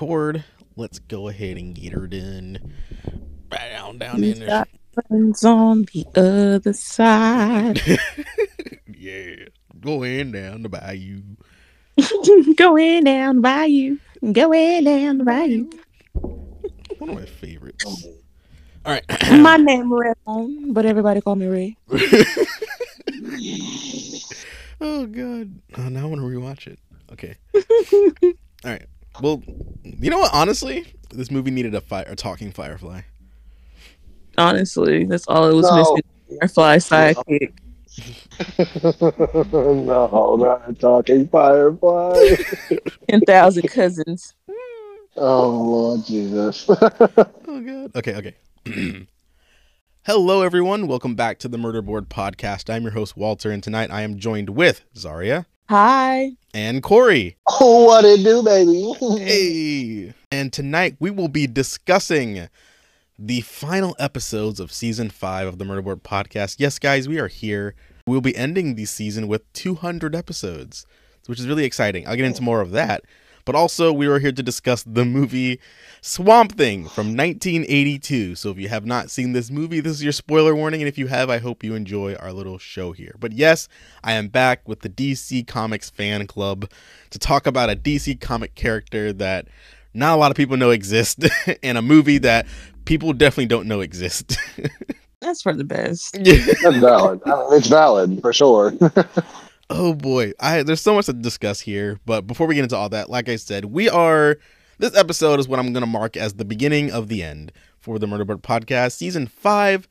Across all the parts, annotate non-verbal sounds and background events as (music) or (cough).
record. Let's go ahead and get her done. Right down, down in there. friends on the other side. (laughs) yeah, going down the bayou. (laughs) Going down by you. Going down the bayou. One of my favorites. All right. (clears throat) My name Ramon, but everybody call me Ray. (laughs) oh god. Oh, now I want to rewatch it. Okay. All right. Well, you know what? Honestly, this movie needed a fire, a talking firefly. Honestly, that's all it was No. missing. Firefly sidekick. (laughs) no, not a talking firefly. (laughs) Ten thousand cousins. (laughs) oh Lord Jesus. Oh god. Okay, okay. (clears throat) Hello everyone. Welcome back to the Murder Board podcast. I'm your host Walter and tonight I am joined with Zharia Hi. And Corey. oh, what it do, baby? (laughs) Hey. And tonight we will be discussing the final episodes of season 5 of the Murder Board podcast. Yes, guys, we are here. We'll be ending the season with 200 episodes, which is really exciting. I'll get into more of that. But also, we are here to discuss the movie Swamp Thing from 1982. So if you have not seen this movie, this is your spoiler warning. And if you have, I hope you enjoy our little show here. But yes, I am back with the DC Comics fan club to talk about a DC comic character that not a lot of people know exist (laughs) and a movie that people definitely don't know exist. (laughs) That's for the best. That's valid. I mean, it's valid for sure. (laughs) Oh boy, I there's so much to discuss here, but before we get into all that, like I said, we are this episode is what I'm going to mark as the beginning of the end for the Murder Board podcast, season 5.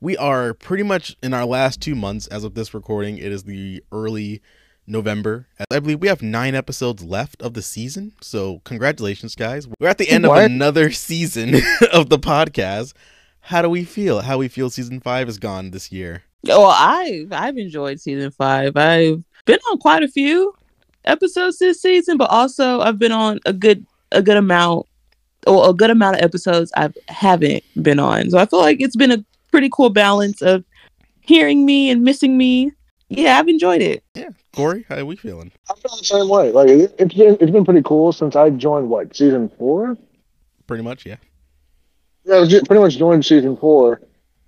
We are pretty much in our last 2 months as of this recording. It is the early November. I believe we have 9 episodes left of the season. So, congratulations guys. We're at the end What? of another season (laughs) of the podcast. How do we feel? How we feel season 5 is gone this year? Well, I've I've enjoyed season five. I've been on quite a few episodes this season, but also I've been on a good a good amount or a good amount of episodes I haven't been on. So I feel like it's been a pretty cool balance of hearing me and missing me. Yeah, I've enjoyed it. Yeah, Corey, how are we feeling? I feel the same way. Like it, it's been it's been pretty cool since I joined what season four. Pretty much, yeah. Yeah, I ju- pretty much joined season four,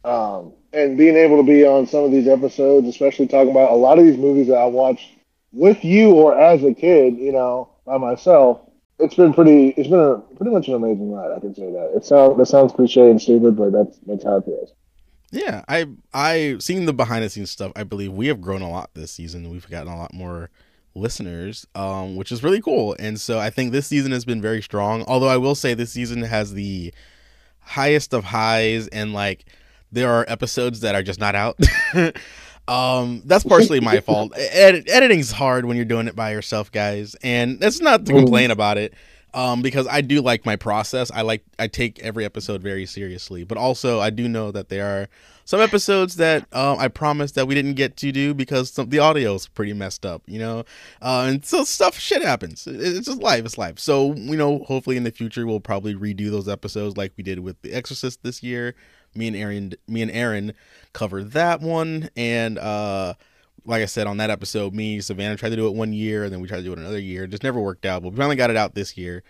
um, and being able to be on some of these episodes, especially talking about a lot of these movies that I watched with you or as a kid, you know, by myself. It's been pretty. It's been a pretty much an amazing ride. I can say that. It sounds that sounds cliche and stupid, but that's that's how it feels. Yeah, I I seeing the behind the scenes stuff. I believe we have grown a lot this season. We've gotten a lot more listeners, um, which is really cool. And so I think this season has been very strong. Although I will say this season has the highest of highs, and like there are episodes that are just not out. (laughs) um, that's partially my fault. Ed- editing's hard when you're doing it by yourself, guys, and that's not to complain about it um, because I do like my process. I like I take every episode very seriously, but also I do know that there are some episodes that um, I promised that we didn't get to do because some, the audio is pretty messed up, you know, uh, and so stuff shit happens. It- It's just life. It's life. So you know, hopefully in the future we'll probably redo those episodes like we did with The Exorcist this year. Me and Aaron, me and Aaron covered that one, and uh, like I said on that episode, me Savannah tried to do it one year, and then we tried to do it another year. It just never worked out, but we finally got it out this year.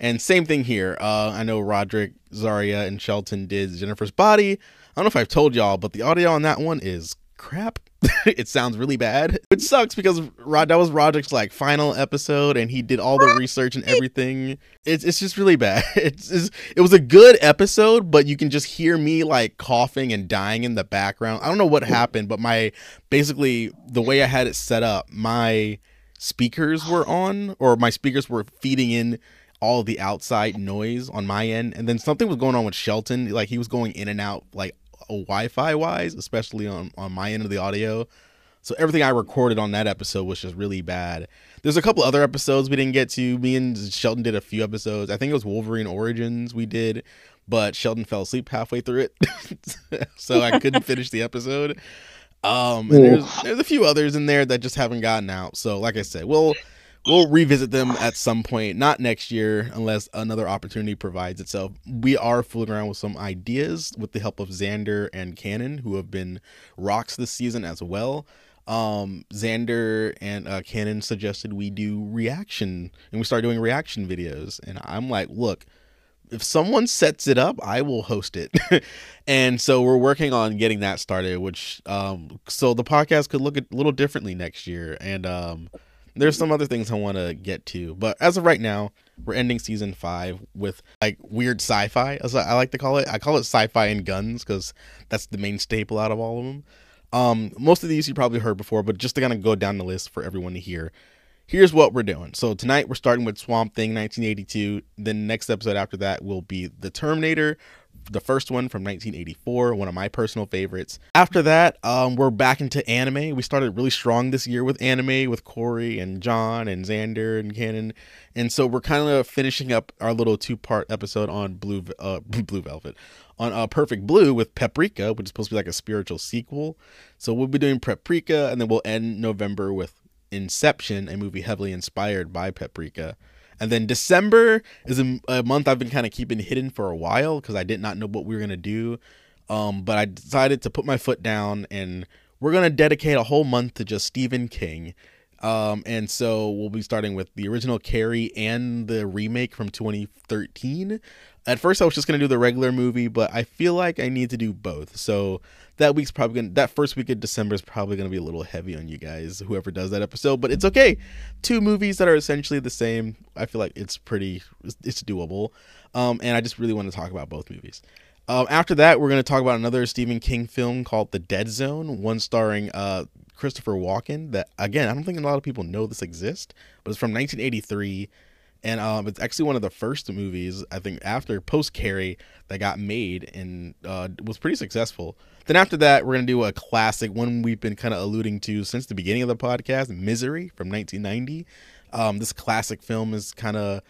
And same thing here. Uh, I know Roderick, Zharia, and Shelton did Jennifer's Body. I don't know if I've told y'all, but the audio on that one is crap. (laughs) it sounds really bad. It sucks because Rod that was Roderick's like final episode, and he did all the research and everything. It's it's just really bad. (laughs) It's, it's it was a good episode, but you can just hear me like coughing and dying in the background. I don't know what happened, but my basically the way I had it set up, my speakers were on, or my speakers were feeding in all the outside noise on my end, and then something was going on with Shelton. Like he was going in and out, like Wi-Fi wise, especially on on my end of the audio. So everything I recorded on that episode was just really bad. There's a couple other episodes we didn't get to. Me and Shelton did a few episodes. I think it was Wolverine Origins we did, but Shelton fell asleep halfway through it, (laughs) so I couldn't finish the episode. Um, and there's there's a few others in there that just haven't gotten out. So like I said, we'll we'll revisit them at some point, not next year unless another opportunity provides itself. We are fooling around with some ideas with the help of Xander and Cannon, who have been rocks this season as well. um, Xander and uh, Cannon suggested we do reaction, and we start doing reaction videos. And I'm like, look, if someone sets it up, I will host it. (laughs) and so we're working on getting that started, which um, so the podcast could look a little differently next year. And um, there's some other things I want to get to, but as of right now, we're ending season five with like weird sci-fi, as I like to call it. I call it sci-fi and guns because that's the main staple out of all of them. Um, most of these you probably heard before, but just to kind of go down the list for everyone to hear. Here's what we're doing. So tonight we're starting with Swamp Thing 1982. Then next episode after that will be The Terminator, the first one from 1984, one of my personal favorites. After that, um, we're back into anime. We started really strong this year with anime with Corey and John and Xander and Cannon, and so we're kind of finishing up our little two-part episode on Blue uh, (laughs) Blue Velvet, on uh, Perfect Blue with Paprika, which is supposed to be like a spiritual sequel. So we'll be doing Paprika, and then we'll end November with Inception, a movie heavily inspired by Paprika. And then December is a, a month I've been kind of keeping hidden for a while because I did not know what we were gonna do. Um, but I decided to put my foot down, and we're gonna dedicate a whole month to just Stephen King. Um, and so we'll be starting with the original Carrie and the remake from 2013. At first, I was just gonna do the regular movie, but I feel like I need to do both. So that week's probably gonna that first week of December is probably gonna be a little heavy on you guys, whoever does that episode. But it's okay. Two movies that are essentially the same. I feel like it's pretty it's doable. Um, and I just really want to talk about both movies. Um, after that, we're gonna talk about another Stephen King film called The Dead Zone, one starring uh Christopher Walken. That again, I don't think a lot of people know this exists, but it's from 1983 and um, it's actually one of the first movies I think after post Carrie that got made and uh, was pretty successful. Then after that, we're gonna do a classic one we've been kind of alluding to since the beginning of the podcast, Misery from 1990. Um, this classic film is kind of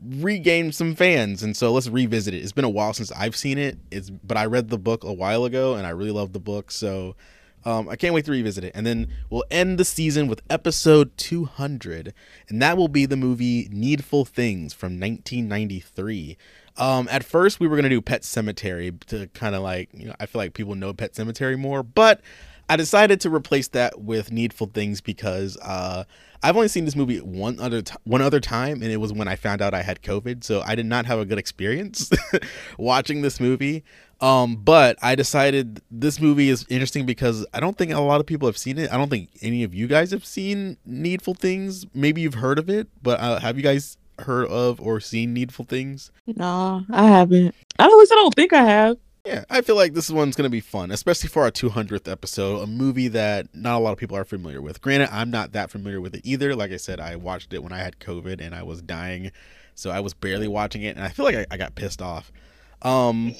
regained some fans, and so let's revisit it. It's been a while since I've seen it. It's but I read the book a while ago, and I really love the book, so. Um, I can't wait to revisit it. And then we'll end the season with episode 200, and that will be the movie Needful Things from 1993. Um, at first, we were going to do Pet Sematary to kind of like, you know, I feel like people know Pet Sematary more, but I decided to replace that with Needful Things because uh, I've only seen this movie one other t- one other time, and it was when I found out I had COVID. So I did not have a good experience (laughs) watching this movie. Um, but I decided this movie is interesting because I don't think a lot of people have seen it. I don't think any of you guys have seen Needful Things. Maybe you've heard of it, but uh, have you guys heard of or seen Needful Things? No, I haven't. At least I don't think I have. Yeah, I feel like this one's going to be fun, especially for our 200th episode, a movie that not a lot of people are familiar with. Granted, I'm not that familiar with it either. Like I said, I watched it when I had COVID and I was dying, so I was barely watching it, and I feel like I, I got pissed off. Um,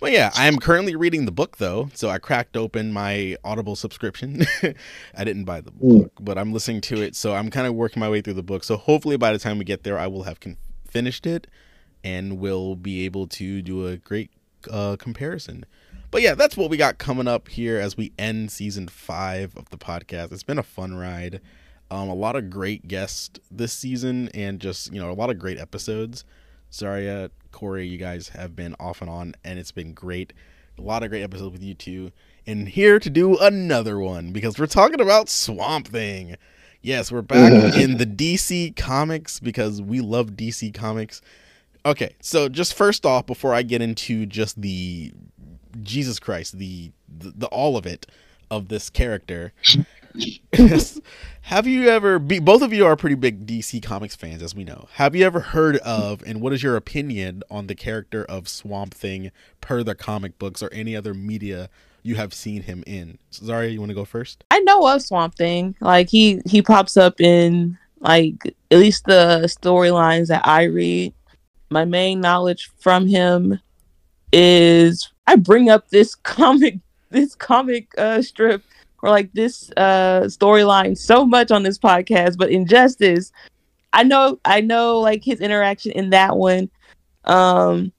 well, yeah, I am currently reading the book though, so I cracked open my Audible subscription. (laughs) I didn't buy the book, but I'm listening to it, so I'm kind of working my way through the book. So hopefully, by the time we get there, I will have con- finished it, and will be able to do a great uh, comparison. But yeah, that's what we got coming up here as we end season five of the podcast. It's been a fun ride. Um, a lot of great guests this season, and just you know a lot of great episodes. Zharia, Corey, you guys have been off and on, and it's been great. A lot of great episodes with you two. And here to do another one because we're talking about Swamp Thing. Yes, we're back (laughs) in the DC comics because we love DC comics. Okay, so just first off, before I get into just the Jesus Christ, the the, the all of it of this character, (laughs) have you ever be both of you are pretty big DC Comics fans as we know. Have you ever heard of and what is your opinion on the character of Swamp Thing per the comic books or any other media you have seen him in? Zharia, you want to go first? I know of Swamp Thing. Like he he pops up in like at least the storylines that I read. My main knowledge from him is I bring up this (laughs) comic this comic uh strip or like this uh storyline so much on this podcast, but Injustice, I know I know like his interaction in that one. Um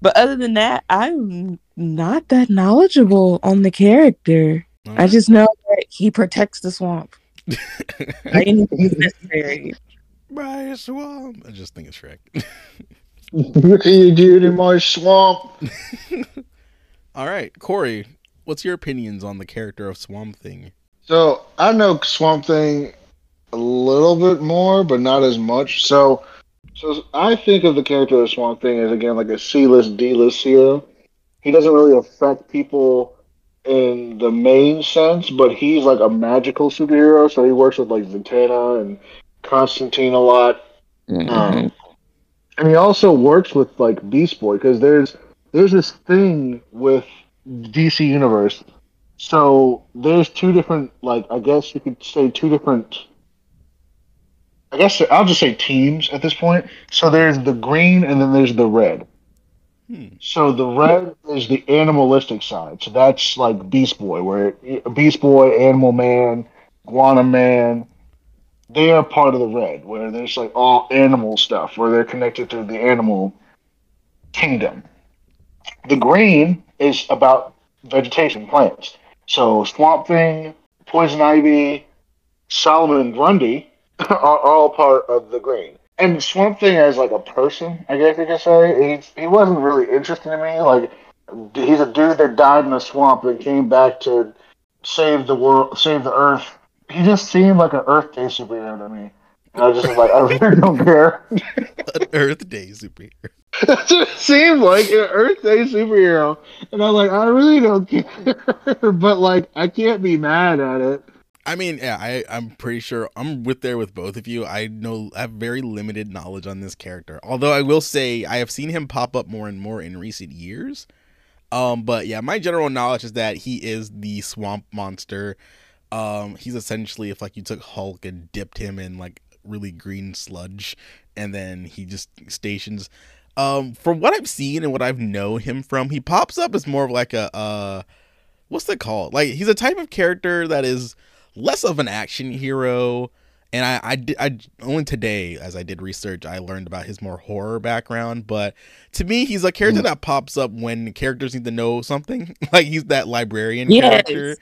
but other than that, I'm not that knowledgeable on the character. I just know that he protects the swamp. (laughs) Is necessary. By swamp. I just think it's Shrek. (laughs) What are you doing in my swamp? (laughs) All right, Corey, what's your opinions on the character of Swamp Thing? So I know Swamp Thing a little bit more, but not as much. So, so I think of the character of Swamp Thing as again like a C-list, D-list hero. He doesn't really affect people in the main sense, but he's like a magical superhero. So he works with like Zatanna and Constantine a lot. Mhm. Um, and he also works with like Beast Boy because there's there's this thing with DC Universe. So there's two different like I guess you could say two different. I guess I'll just say teams at this point. So there's the green and then there's the red. Hmm. So the red is the animalistic side. So that's like Beast Boy, where Beast Boy, Animal Man, Guana Man, they are part of the red, where there's like all animal stuff, where they're connected to the animal kingdom. The green is about vegetation, plants. So Swamp Thing, Poison Ivy, Solomon Grundy (laughs) are all part of the green. And Swamp Thing as like a person, I guess you could say, he, he wasn't really interesting to me. Like he's a dude that died in a swamp and came back to save the world, save the Earth. He just seemed like an Earth Day superhero to me. And I was just like, I really (laughs) don't care. An Earth Day superhero. It just seemed like an Earth Day superhero. And I'm like, I really don't care. (laughs) but like, I can't be mad at it. I mean, yeah, I, I'm pretty sure I'm with there with both of you. I know I have very limited knowledge on this character. Although I will say I have seen him pop up more and more in recent years. Um, but yeah, my general knowledge is that he is the swamp monster. Um, he's essentially if like you took Hulk and dipped him in like really green sludge, and then he just stations. Um, from what I've seen and what I've known him from, he pops up as more of like a uh, what's that called? Like he's a type of character that is less of an action hero. And I, I, I only today, as I did research, I learned about his more horror background. But to me, he's a character Mm. that pops up when characters need to know something. (laughs) like he's that librarian Yes. character.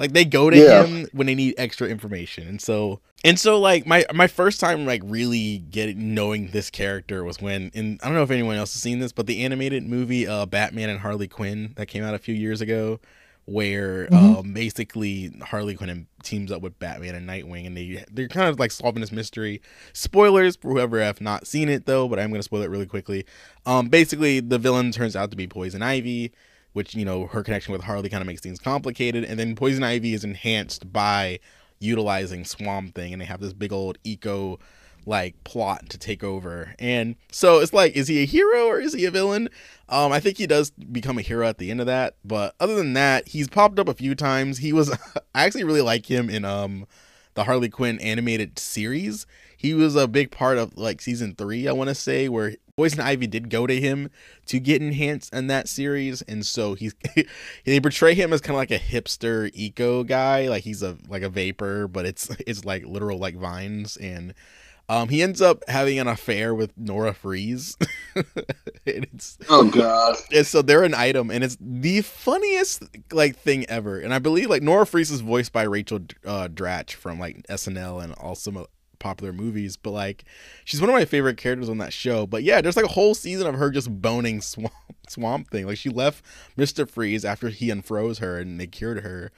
Like they go to Yeah. him when they need extra information. And so and so like my my first time like really getting knowing this character was when in I don't know if anyone else has seen this, but the animated movie uh Batman and Harley Quinn that came out a few years ago where Mhm. um basically Harley Quinn teams up with Batman and Nightwing and they they're kind of like solving this mystery. Spoilers for whoever have not seen it though, but I'm gonna spoil it really quickly. Um basically the villain turns out to be Poison Ivy, which you know her connection with Harley kind of makes things complicated, and then Poison Ivy is enhanced by utilizing Swamp Thing, and they have this big old eco like plot to take over. And so it's like, is he a hero or is he a villain? Um, I think he does become a hero at the end of that, but other than that, he's popped up a few times. He was (laughs) I actually really like him in um the Harley Quinn animated series. He was a big part of like season three, I want to say, where Poison Ivy did go to him to get enhanced in that series, and so he's (laughs) they portray him as kind of like a hipster eco guy, like he's a like a vapor, but it's it's like literal like vines, and um he ends up having an affair with Nora Fries. (laughs) and it's Oh God. and so they're an item, and it's the funniest like thing ever. And I believe like Nora Fries is voiced by Rachel uh, Dratch from like SNL and all some popular movies. But like, she's one of my favorite characters on that show. But yeah, there's like a whole season of her just boning Swamp (laughs) Swamp Thing. Like she left Mister Freeze after he unfroze her and they cured her,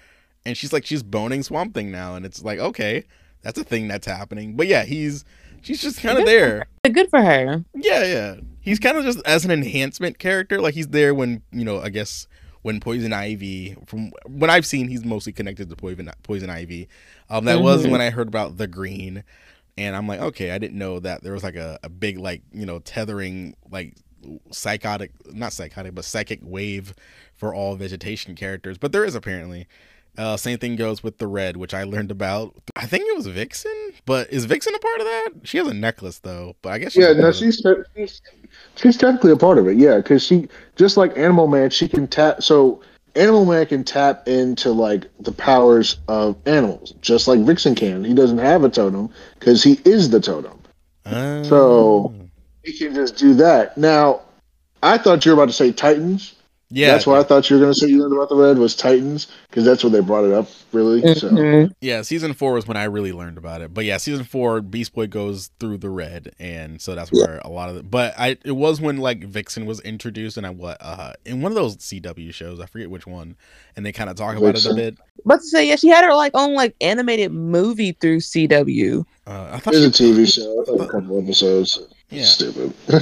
and she's like she's boning Swamp Thing now, and it's like okay, that's a thing that's happening. But yeah, he's she's just kind of there. Good for her. Yeah, yeah. He's kind of just as an enhancement character. Like he's there when you know, I guess when Poison Ivy, from what I've seen, he's mostly connected to Poison Poison Ivy. Um, that was Mhm. when I heard about the Green, and I'm like, okay, I didn't know that there was like a, a big like you know tethering like psychotic, not psychotic, but psychic wave for all vegetation characters. But there is apparently. Uh, same thing goes with the red, which I learned about. I think it was Vixen, but is Vixen a part of that? She has a necklace though, but I guess she's Yeah, no, she's she's, she's technically a part of it. Yeah, because she just like Animal Man, she can tap. So Animal Man can tap into like the powers of animals, just like Vixen can. He doesn't have a totem because he is the totem. Oh. So- He can just do that. Now, I thought you were about to say Titans. Yeah, That's why I thought you were going to say. You learned about the red was Titans, because that's when they brought it up, really. So Mhm. Yeah, season four was when I really learned about it. But yeah, season four, Beast Boy goes through the red, and so that's where a lot of it. But I, it was when like Vixen was introduced, and I what uh in one of those CW shows, I forget which one, and they kind of talk about it a bit. But to say, yeah, she had her like own like animated movie through CW. Uh, I thought there's she, a TV (laughs) show, I think a couple episodes. Yeah, Stupid. (laughs) (laughs) I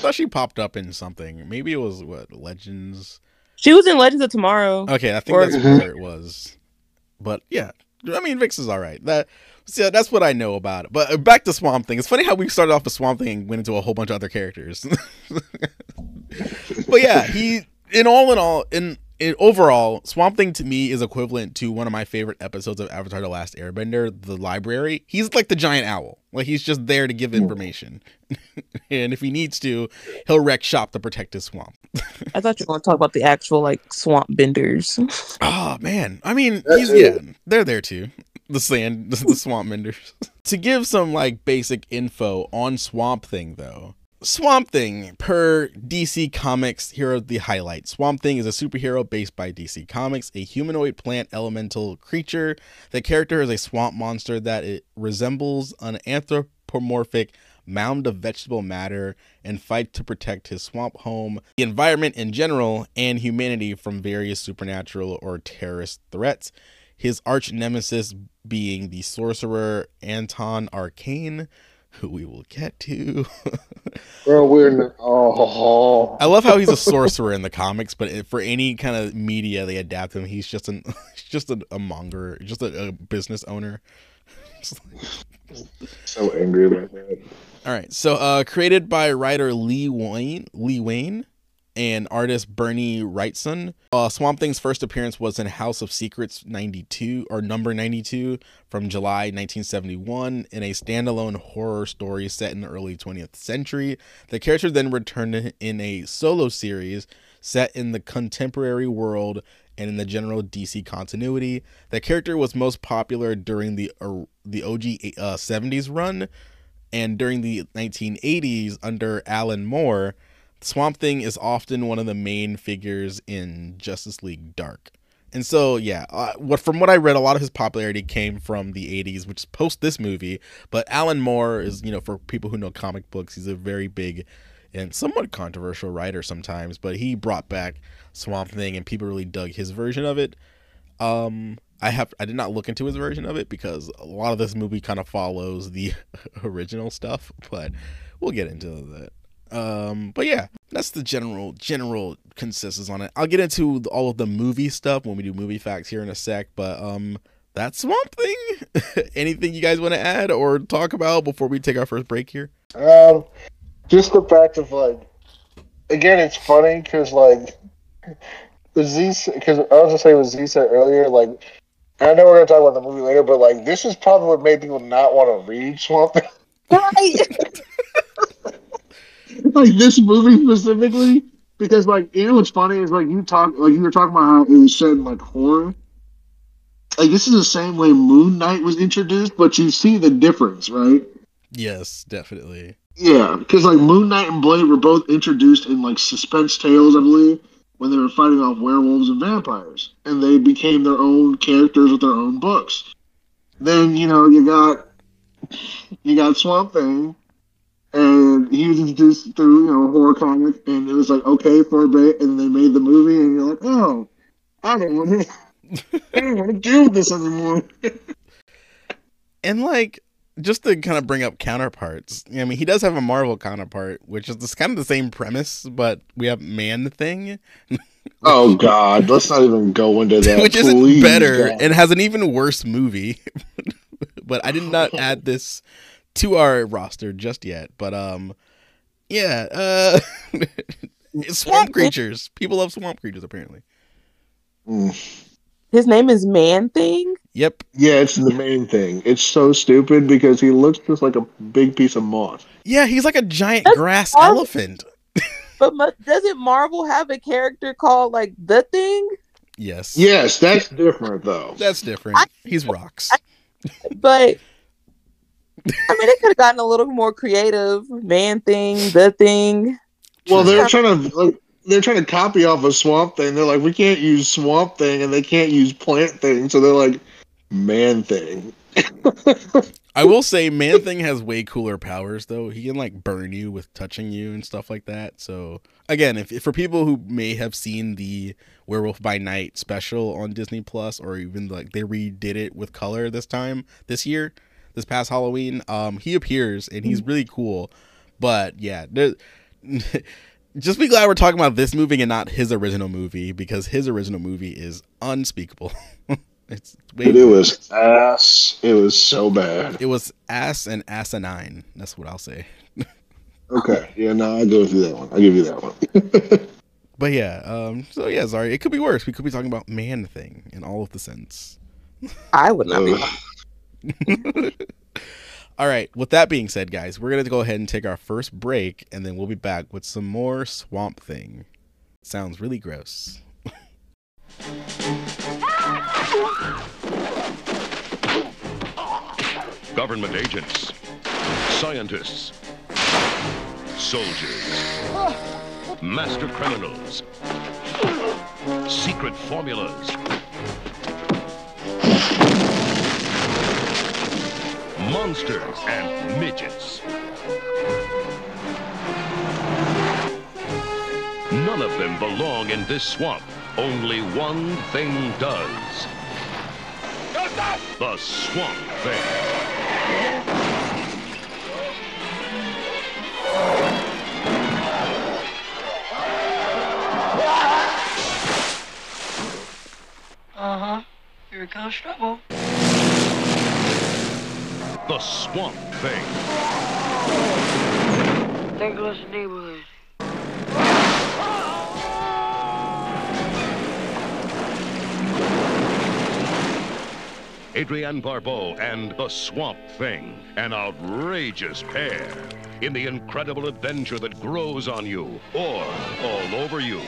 thought she popped up in something. Maybe it was what Legends. She was in Legends of Tomorrow. Okay, I think Or- that's Mhm. where it was. But yeah, I mean, Vix is all right. That see, that's what I know about it. But uh, back to Swamp Thing. It's funny how we started off with Swamp Thing and went into a whole bunch of other characters. (laughs) but yeah, he in all in all in. In overall, Swamp Thing to me is equivalent to one of my favorite episodes of Avatar: The Last Airbender, the library. He's like the giant owl. Like he's just there to give information, (laughs) and if he needs to, he'll wreck shop to protect his swamp. I thought you were going to talk about the actual like swamp benders. Oh (laughs) man, I mean, he's yeah, they're there too. The sand, the, (laughs) the swamp menders. to give some like basic info on Swamp Thing, though, Swamp Thing, per DC Comics, here are the highlights. Swamp Thing is a superhero based by DC Comics, a humanoid plant elemental creature. The character is a swamp monster that it resembles an anthropomorphic mound of vegetable matter and fight to protect his swamp home, the environment in general, and humanity from various supernatural or terrorist threats. His arch nemesis being the sorcerer Anton Arcane, who (laughs) we will get to. (laughs) Bro, we're in the, oh, I love how he's a sorcerer in the comics, but for any kind of media they adapt him, he's just an (laughs) he's just a, a monger, just a, a business owner. so angry about that. All right. So, uh, created by writer Len Wein, Len Wein, and artist Bernie Wrightson. Uh, Swamp Thing's first appearance was in House of Secrets 92 or number 92 from July 1971 in a standalone horror story set in the early 20th century. The character then returned in a solo series set in the contemporary world and in the general DC continuity. The character was most popular during the uh, the OG uh, 70s run and during the 1980s under Alan Moore, Swamp Thing is often one of the main figures in Justice League Dark. And so, yeah, uh, what from what I read, a lot of his popularity came from the 80s, which is post this movie. But Alan Moore is, you know, for people who know comic books, he's a very big and somewhat controversial writer sometimes. But he brought back Swamp Thing, and people really dug his version of it. Um, I have I did not look into his version of it because a lot of this movie kind of follows the (laughs) original stuff, but we'll get into that. Um, but yeah, that's the general general consensus on it. I'll get into all of the movie stuff when we do movie facts here in a sec, but um that's Swamp Thing. (laughs) Anything you guys want to add or talk about before we take our first break here? Um, just the fact of like, again, it's funny because like, the Z because I was just saying what Z said earlier. Like, I know we're gonna talk about the movie later, but like, this is probably what made people not want to read Swamp Thing. Right. (laughs) (laughs) (laughs) like this movie specifically because like you know what's funny is like you talk like you were talking about how it was in like horror. Like this is the same way Moon Knight was introduced, but you see the difference, right? Yes, definitely. Yeah, because like Moon Knight and Blade were both introduced in like suspense tales, I believe, when they were fighting off werewolves and vampires, and they became their own characters with their own books. Then you know you got you got Swamp Thing, and he was introduced through you know a horror comic, and it was like okay for a bit, and they made the movie, and you're like, oh, I don't want to, I don't want to do this anymore. (laughs) And like just to kind of bring up counterparts, I mean, he does have a Marvel counterpart, which is this kind of the same premise, but we have Man Thing, (laughs) Oh God, let's not even go into that. which isn't please, better God. and has an even worse movie. (laughs) but I did not add this to our roster just yet. But um, yeah, uh, (laughs) swamp creatures. People love swamp creatures apparently. Mm. His name is Man Thing. Yep. Yeah, it's the main thing. It's so stupid because he looks just like a big piece of moss. Yeah, he's like a giant That's grass Marvel. elephant. (laughs) But mu- doesn't Marvel have a character called like the Thing? Yes. Yes, that's different though. That's different. I- He's rocks. (laughs) But I mean, they could have gotten a little more creative. Man Thing, the Thing. Well, they're trying to like they're trying to copy off of Swamp Thing. They're like, we can't use Swamp Thing, and they can't use Plant Thing, so they're like, Man Thing. (laughs) I will say, Man Thing has way cooler powers though. He can like burn you with touching you and stuff like that. So again, if, if for people who may have seen the Werewolf by Night special on Disney Plus, or even like they redid it with color this time this year, this past Halloween, um, he appears and he's really cool. But yeah, there, (laughs) just be glad we're talking about this movie and not his original movie because his original movie is unspeakable. (laughs) it's way It was ass. It was so bad. it was ass and asinine. That's what I'll say. (laughs) Okay, yeah, no, I go with you that one. I give you that one. But yeah, um, so yeah, sorry, it could be worse. We could be talking about man thing in all of the sense. I would not be. (laughs) All right, with that being said, guys, we're gonna go ahead and take our first break, and then we'll be back with some more Swamp Thing. Sounds really gross. government agents, scientists, soldiers, master criminals, secret formulas, monsters, and midgets. None of them belong in this swamp. Only one thing does. The Swamp Thing. Uh huh. Here comes trouble. The Swamp Thing. There goes the neighborhood. Adrienne Barbeau and the Swamp Thing, an outrageous pair in the incredible adventure that grows on you or all over you.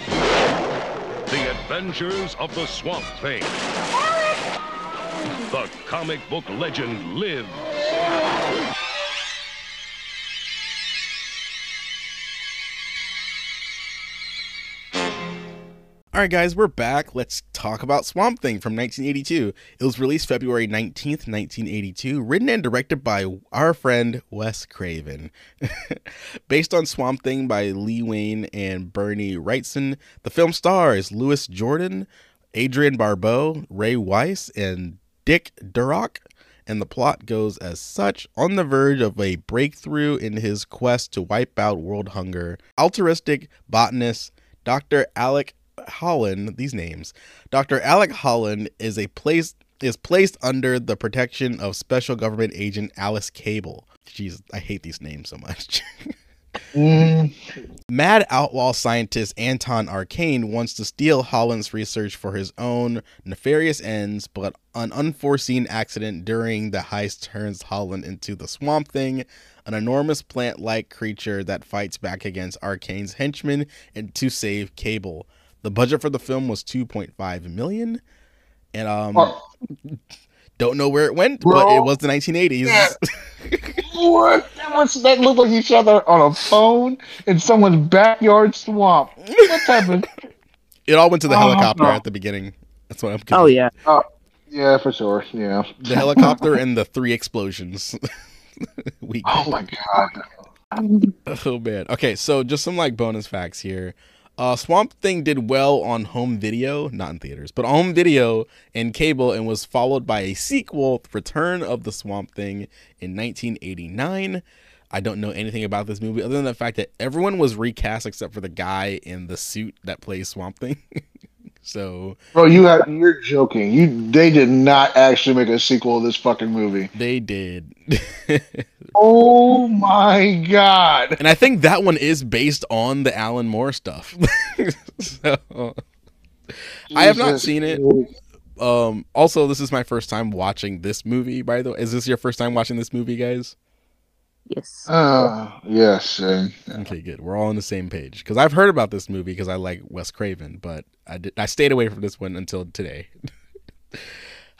The Adventures of the Swamp Thing. Alex! The comic book legend lives. All right, guys, we're back. Let's talk about Swamp Thing from 1982. It was released February 19th, 1982, written and directed by our friend Wes Craven. (laughs) Based on Swamp Thing by Len Wein and Bernie Wrightson, the film stars Louis Jourdan, Adrienne Barbeau, Ray Wise, and Dick Durock. And the plot goes as such on the verge of a breakthrough in his quest to wipe out world hunger. Altruistic botanist Dr. Alec Holland, these names. Dr. Alec Holland is a place is placed under the protection of special government agent Alice Cable. Jeez, I hate these names so much. Mm, (laughs) Mad outlaw scientist Anton Arcane wants to steal Holland's research for his own nefarious ends, but an unforeseen accident during the heist turns Holland into the Swamp Thing, an enormous plant like creature that fights back against Arcane's henchmen and to save Cable. The budget for the film was 2.5 million. And um Oh. don't know where it went, but it was the 1980s. Yeah. what? That was that looked like he shot that on a phone in someone's backyard swamp. What type of? (laughs) it all went to the Oh, helicopter no. at the beginning. That's what I'm Oh yeah. Yeah, for sure. Yeah. the helicopter and the three explosions. (laughs) we Oh my god. (laughs) oh man. Okay, so just some like bonus facts here. Uh, Swamp Thing did well on home video, not in theaters, but on home video and cable, and was followed by a sequel, Return of the Swamp Thing, in 1989. I don't know anything about this movie other than the fact that everyone was recast except for the guy in the suit that plays Swamp Thing. (laughs) so Bro, you have you're joking. You they did not actually make a sequel of this fucking movie. they did. (laughs) Oh my god. and I think that one is based on the Alan Moore stuff. (laughs) so I have not seen it. um also this is my first time watching this movie by the way. Is this your first time watching this movie, guys? Yes. Uh, yes. uh, Okay, good. We're all on the same page because I've heard about this movie because I like Wes Craven, but I did I stayed away from this one until today. (laughs)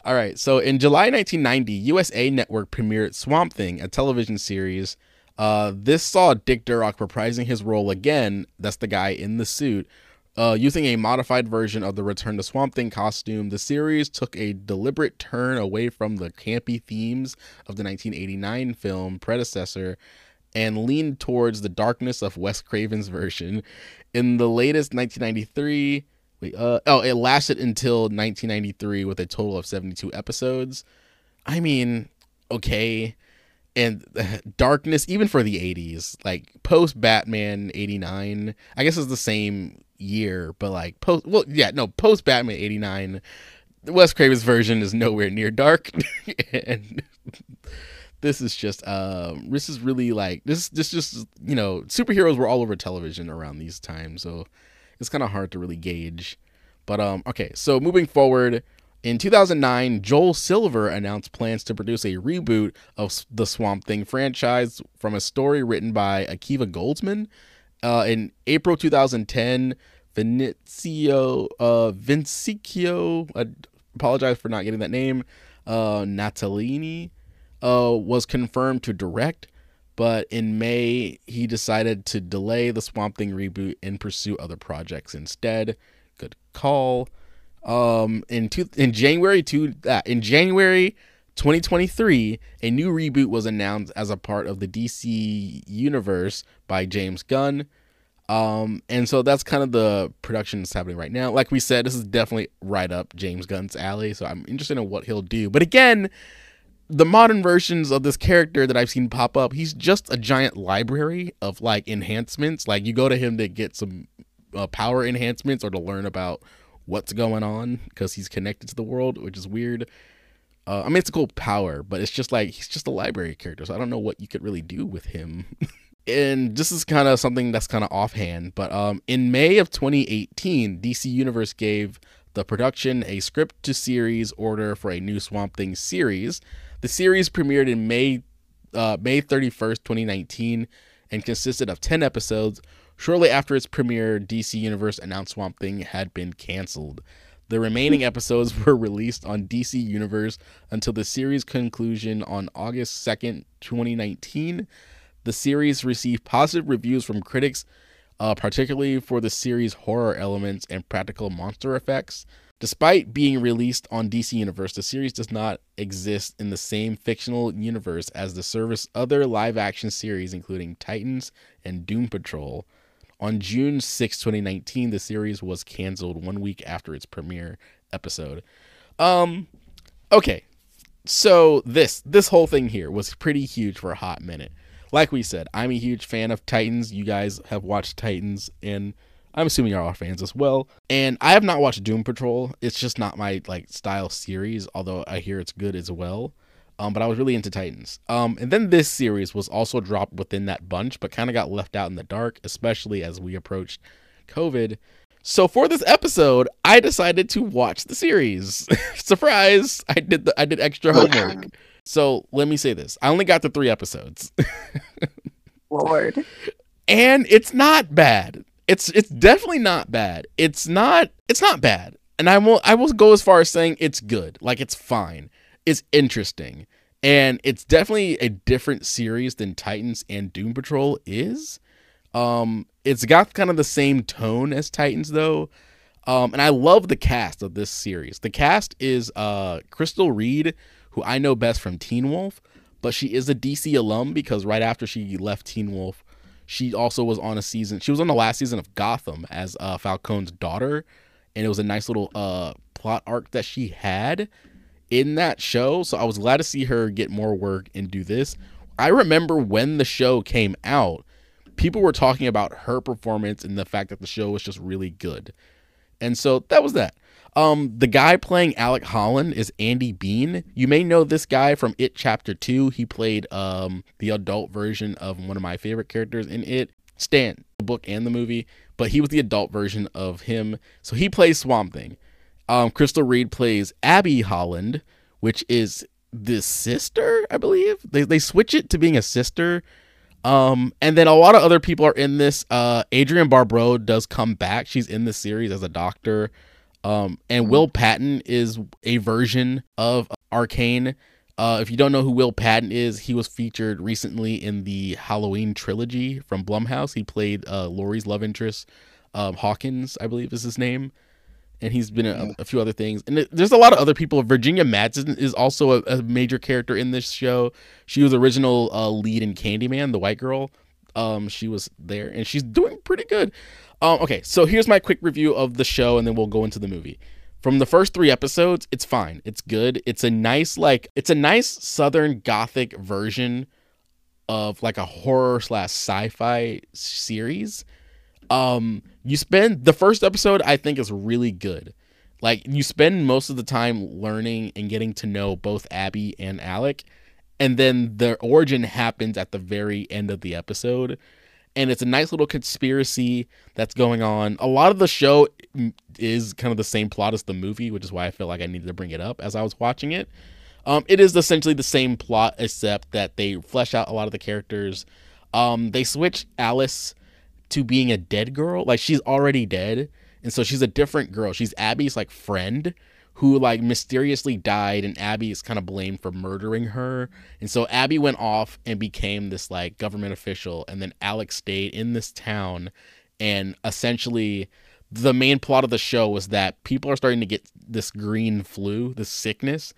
all right, so in July 1990, USA Network premiered Swamp Thing, a television series. Uh, this saw Dick Durock reprising his role again. That's the guy in the suit Uh, using a modified version of the Return to Swamp Thing costume, the series took a deliberate turn away from the campy themes of the 1989 film predecessor and leaned towards the darkness of Wes Craven's version. In the latest 1993, uh, oh, it lasted until 1993 with a total of 72 episodes. I mean, okay. And (laughs) darkness, even for the 80s, like post Batman 89, I guess it's the same year, but like post, well, yeah, no, post Batman 89, Wes Craven's version is nowhere near dark. (laughs) and (laughs) this is just um this is really like this this just you know superheroes were all over television around these times so it's kind of hard to really gauge. But um okay so moving forward in 2009 joel silver announced plans to produce a reboot of the swamp thing franchise from a story written by akiva goldsman. Uh, in april 2010 Vinicio uh I apologize for not getting that name uh Natalini uh, was confirmed to direct, but in May he decided to delay the Swamp Thing reboot and pursue other projects instead. Good call. Um, in two, in January two uh, in January 2023, a new reboot was announced as a part of the DC universe by James Gunn. Um, and so that's kind of the production that's happening right now. Like we said, this is definitely right up James Gunn's alley. So I'm interested in what he'll do. But again, the modern versions of this character that I've seen pop up, he's just a giant library of like enhancements. Like you go to him to get some uh, power enhancements or to learn about what's going on because he's connected to the world, which is weird. Uh, I mean, it's a cool power, but it's just like he's just a library character, so I don't know what you could really do with him. (laughs) and this is kind of something that's kind of offhand, but um, in May of 2018, DC Universe gave the production a script to series order for a new Swamp Thing series the series premiered in May uh, May 31st, 2019, and consisted of 10 episodes. Shortly after its premiere, DC Universe announced Swamp Thing had been canceled. The remaining episodes (laughs) were released on DC Universe until the series' conclusion on August 2nd, 2019. The series received positive reviews from critics, uh, particularly for the series' horror elements and practical monster effects. Despite being released on DC Universe, the series does not exist in the same fictional universe as the service's other live action series, including Titans and Doom Patrol. On June 6, 2019, the series was canceled one week after its premiere episode. Um, okay. So this this whole thing here was pretty huge for a hot minute. Like we said, I'm a huge fan of Titans. You guys have watched Titans and I'm assuming you are all fans as well. And I have not watched Doom Patrol. It's just not my like style series, although I hear it's good as well. Um, but I was really into Titans. Um, and then this series was also dropped within that bunch, but kind of got left out in the dark, especially as we approached COVID. So for this episode, I decided to watch the series. (laughs) Surprise! I did the I did extra homework. So let me say this: I only got to three episodes. (laughs) Lord. And it's not bad it's it's definitely not bad. It's not it's not bad. And I will I will go as far as saying it's good. Like it's fine. It's interesting. And it's definitely a different series than Titans and Doom Patrol is. Um it's got kind of the same tone as Titans though. Um and I love the cast of this series. The cast is uh Crystal Reed, who I know best from Teen Wolf, but she is a DC alum because right after she left Teen Wolf, she also was on a season. She was on the last season of Gotham as uh, Falcone's daughter, and it was a nice little uh, plot arc that she had in that show. So I was glad to see her get more work and do this. I remember when the show came out, people were talking about her performance and the fact that the show was just really good. And so that was that. Um, the guy playing Alec Holland is Andy Bean. You may know this guy from It Chapter 2. He played um, the adult version of one of my favorite characters in It, Stan, the book and the movie, but he was the adult version of him. So he plays Swamp Thing. Um, Crystal Reed plays Abby Holland, which is the sister, I believe. They, they switch it to being a sister. Um, and then a lot of other people are in this. Uh, Adrienne Barbeau does come back. She's in the series as a doctor. Um, and. Will Patton is a version of Arcane. Uh, if you don't know who Will Patton is, he was featured recently in the Halloween trilogy from Blumhouse. He played uh, Laurie's love interest um, Hawkins, I believe is his name, and he's been a, a few other things. And there's a lot of other people. Virginia Madsen is also a, a major character in this show. She was original uh, lead in Candyman, the white girl. Um, she was there, and she's doing pretty good. Um, okay, so here's my quick review of the show, and then we'll go into the movie. From the first three episodes, it's fine. It's good. It's a nice like it's a nice southern gothic version of like a horror slash sci-fi series. Um, you spend the first episode I think is really good. Like you spend most of the time learning and getting to know both Abby and Alec, and then the origin happens at the very end of the episode. And it's a nice little conspiracy that's going on. A lot of the show is kind of the same plot as the movie, which is why I feel like I needed to bring it up as I was watching it. Um, it is essentially the same plot, except that they flesh out a lot of the characters. Um, they switch Alice to being a dead girl, like she's already dead, and so she's a different girl. She's Abby's like friend who like mysteriously died, and Abby is kind of blamed for murdering her. And so Abby went off and became this like government official, and then Alex stayed in this town, and essentially the main plot of the show was that people are starting to get this green flu, this sickness,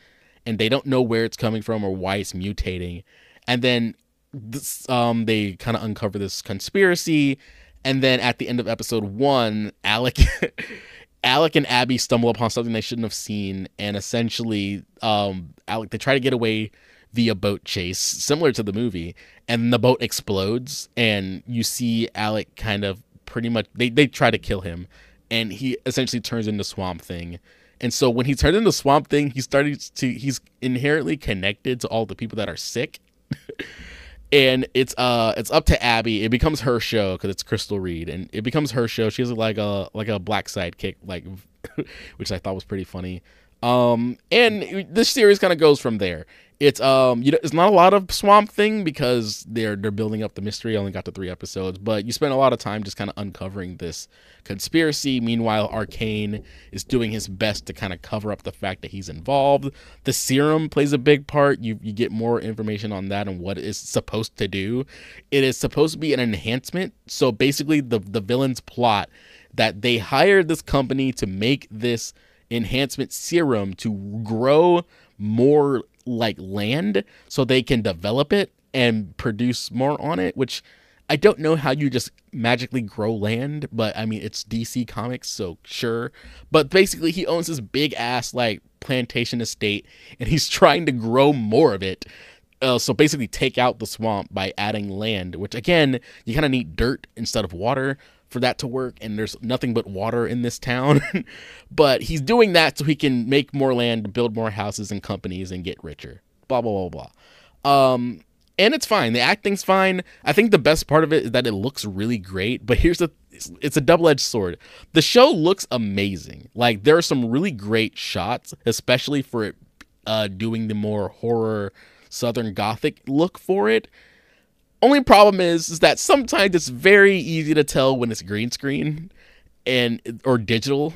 and they don't know where it's coming from or why it's mutating. And then this, um, they kind of uncover this conspiracy, and then at the end of episode one, Alec, (laughs) Alec and Abby stumble upon something they shouldn't have seen, and essentially, um, Alec they try to get away via boat chase, similar to the movie, and the boat explodes, and you see Alec kind of pretty much they they try to kill him, and he essentially turns into Swamp Thing. And so when he turned into Swamp Thing, he started to he's inherently connected to all the people that are sick. (laughs) and it's uh it's up to Abby. It becomes her show because it's Crystal Reed, and it becomes her show. She has like a like a black sidekick, like (laughs) which I thought was pretty funny. Um, and this series kind of goes from there. It's um, you know, it's not a lot of Swamp Thing because they're they're building up the mystery. I only got to three episodes, but you spend a lot of time just kind of uncovering this conspiracy. Meanwhile, Arcane is doing his best to kind of cover up the fact that he's involved. The serum plays a big part. You you get more information on that and what it's supposed to do. It is supposed to be an enhancement. So basically, the the villain's plot that they hired this company to make this enhancement serum to grow more like land so they can develop it and produce more on it which i don't know how you just magically grow land but i mean it's dc comics so sure. But basically he owns this big ass like plantation estate and he's (laughs) trying to grow more of it. Uh, so basically take out the swamp by adding land which again you kind of need dirt instead of water for that to work and there's nothing but water in this town. (laughs) But he's doing that so he can make more land build more houses and companies and get richer. Blah blah blah blah. Um and it's fine. The acting's fine. I think the best part of it is that it looks really great but here's the it's, a double-edged sword. The show looks amazing. Like there are some really great shots especially for it uh doing the more horror southern gothic look for it only problem is, is that sometimes it's very easy to tell when it's green screen and or digital,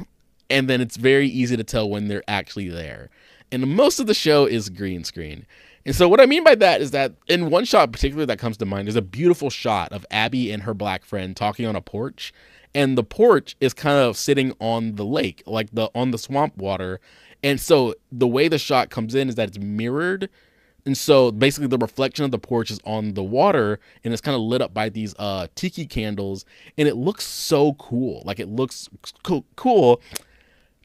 and then it's very easy to tell when they're actually there. And most of the show is green screen. And so what I mean by that is that in one shot particularly that comes to mind, is a beautiful shot of Abby and her black friend talking on a porch. And the porch is kind of sitting on the lake, like the on the swamp water. And so the way the shot comes in is that it's mirrored and so basically the reflection of the porch is on the water and it's kind of lit up by these uh tiki candles and it looks so cool. Like it looks cool cool.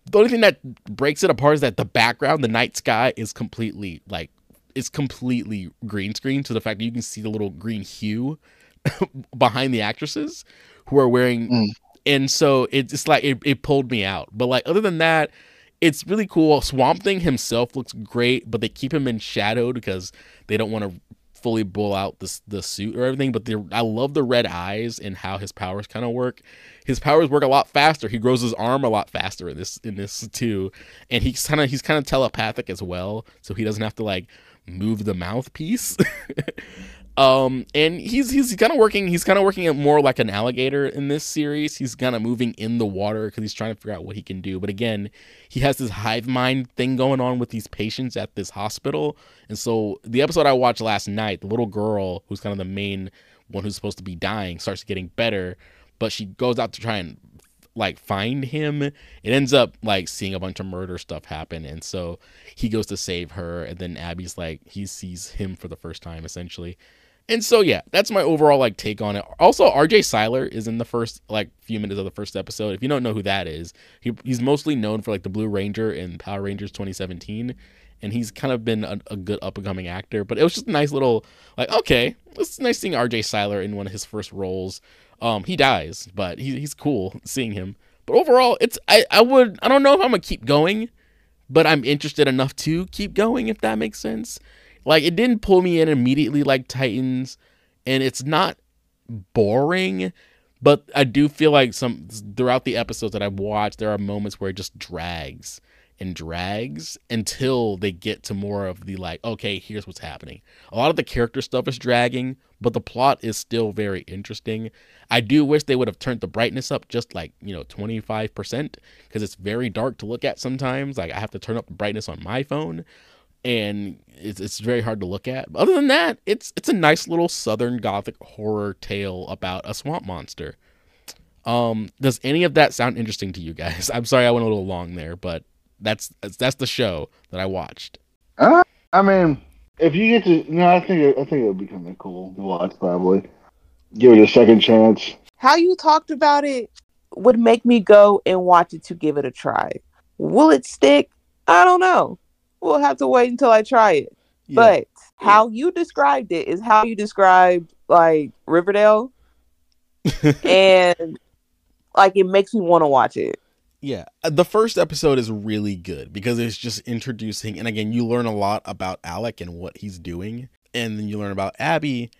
The only thing that breaks it apart is that the background, the night sky is completely like it's completely green screen to the fact that you can see the little green hue (laughs) behind the actresses who are wearing Mm. and so it's like it, it pulled me out. But like other than that, it's really cool. Swamp Thing himself looks great, but they keep him in shadow because they don't want to fully blow out the the suit or everything. But I love the red eyes and how his powers kind of work. His powers work a lot faster. He grows his arm a lot faster in this in this too, and he's kind of he's kind of telepathic as well, so he doesn't have to like move the mouthpiece. (laughs) um and he's he's kind of working he's kind of working more like an alligator in this series. He's kind of moving in the water because he's trying to figure out what he can do. But again he has this hive mind thing going on with these patients at this hospital. And so the episode i watched last night the little girl who's kind of the main one who's supposed to be dying starts getting better but she goes out to try and like find him. It ends up like seeing a bunch of murder stuff happen, and so he goes to save her, and then Abby's like he sees him for the first time essentially. And so yeah, that's my overall like take on it. Also, RJ Cyler is in the first like few minutes of the first episode. If you don't know who that is, he, he's mostly known for like the Blue Ranger in Power Rangers 2017 and he's kind of been a, a good up and coming actor. But it was just a nice little like okay, it's nice seeing R.J. Cyler in one of his first roles. Um, he dies, but he, he's cool seeing him. But overall, it's I I would I don't know if I'm gonna keep going, but I'm interested enough to keep going if that makes sense. Like it didn't pull me in immediately like Titans, and it's not boring. But I do feel like some throughout the episodes that I've watched, there are moments where it just drags and drags until they get to more of the like, okay, here's what's happening. A lot of the character stuff is dragging, but the plot is still very interesting. I do wish they would have turned the brightness up just like, you know, 25% because it's very dark to look at sometimes. Like I have to turn up the brightness on my phone and it's, it's very hard to look at. But other than that, it's it's a nice little southern gothic horror tale about a swamp monster. Um, does any of that sound interesting to you guys? (laughs) I'm sorry I went a little long there, but that's that's the show that I watched. Uh, I mean, if you get to, no, I think it, I think it would be kind of cool to watch. Probably give it a second chance. How you talked about it would make me go and watch it to give it a try. Will it stick? I don't know. We'll have to wait until I try it. Yeah. But how you described it is how you described like Riverdale, (laughs) and like it makes me want to watch it. Yeah, uh, the first episode is really good because it's just introducing, and again, you learn a lot about Alec and what he's doing, and then you learn about Abby.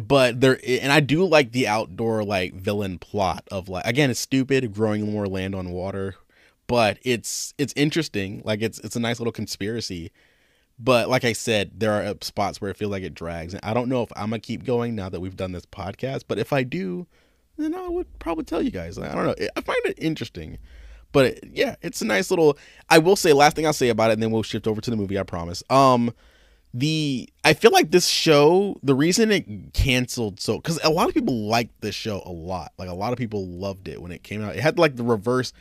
But there, and I do like the outdoor like villain plot of like again, it's stupid, growing more land on water, but it's it's interesting. Like it's it's a nice little conspiracy. But like I said, there are spots where it feels like it drags, and I don't know if I'm gonna keep going now that we've done this podcast. But if I do, then I would probably tell you guys. I don't know. I find it interesting. But yeah, it's a nice little. I will say last thing I'll say about it, and then we'll shift over to the movie. I promise. Um, the I feel like this show, the reason it canceled so because a lot of people liked this show a lot. Like a lot of people loved it when it came out. It had like the reverse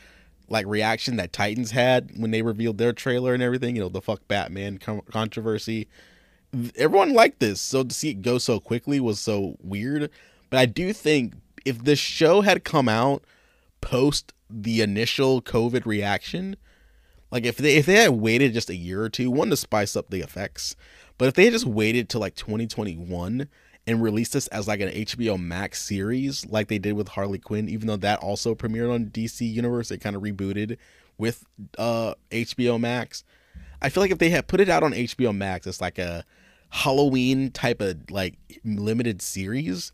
like reaction that Titans had when they revealed their trailer and everything. You know, the fuck Batman con- controversy. Everyone liked this, so to see it go so quickly was so weird. But I do think if the show had come out post the initial COVID reaction, like if they if they had waited just a year or two, one to spice up the effects, but if they had just waited to like 2021 and released this as like an HBO Max series, like they did with Harley Quinn, even though that also premiered on DC Universe, it kind of rebooted with uh HBO Max. I feel like if they had put it out on HBO Max as like a Halloween type of like limited series,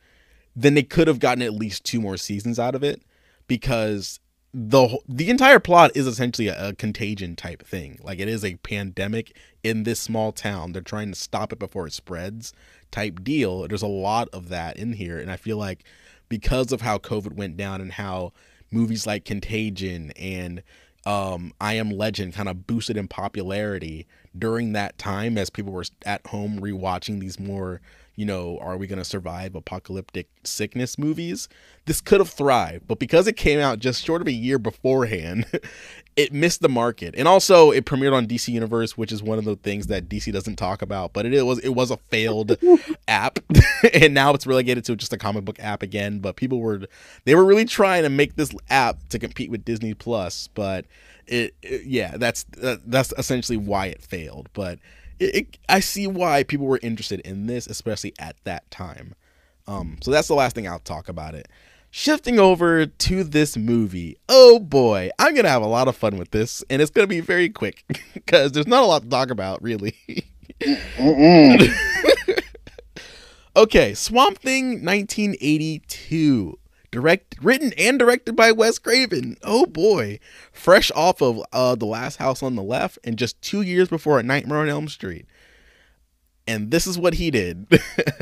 then they could have gotten at least two more seasons out of it because the the entire plot is essentially a, a, contagion type thing. Like it is a pandemic in this small town. They're trying to stop it before it spreads type deal. There's a lot of that in here and I feel like because of how COVID went down and how movies like Contagion and um, I Am Legend kind of boosted in popularity during that time as people were at home rewatching these more you know, are we going to survive apocalyptic sickness movies? This could have thrived, but because it came out just short of a year beforehand, (laughs) it missed the market. And also, it premiered on DC Universe, which is one of the things that DC doesn't talk about, but it was it was a failed (laughs) app (laughs) and now it's relegated to just a comic book app again, but people were they were really trying to make this app to compete with Disney Plus, but it, it yeah, that's that's essentially why it failed, but it, it, I see why people were interested in this, especially at that time. Um, so that's the last thing I'll talk about it. Shifting over to this movie, oh boy, I'm gonna have a lot of fun with this, and it's gonna be very quick (laughs) because there's not a lot to talk about, really. (laughs) okay, Swamp Thing 1982 direct written and directed by Wes Craven. Oh boy, fresh off of uh, The Last House on the Left and just 2 years before A Nightmare on Elm Street. And this is what he did.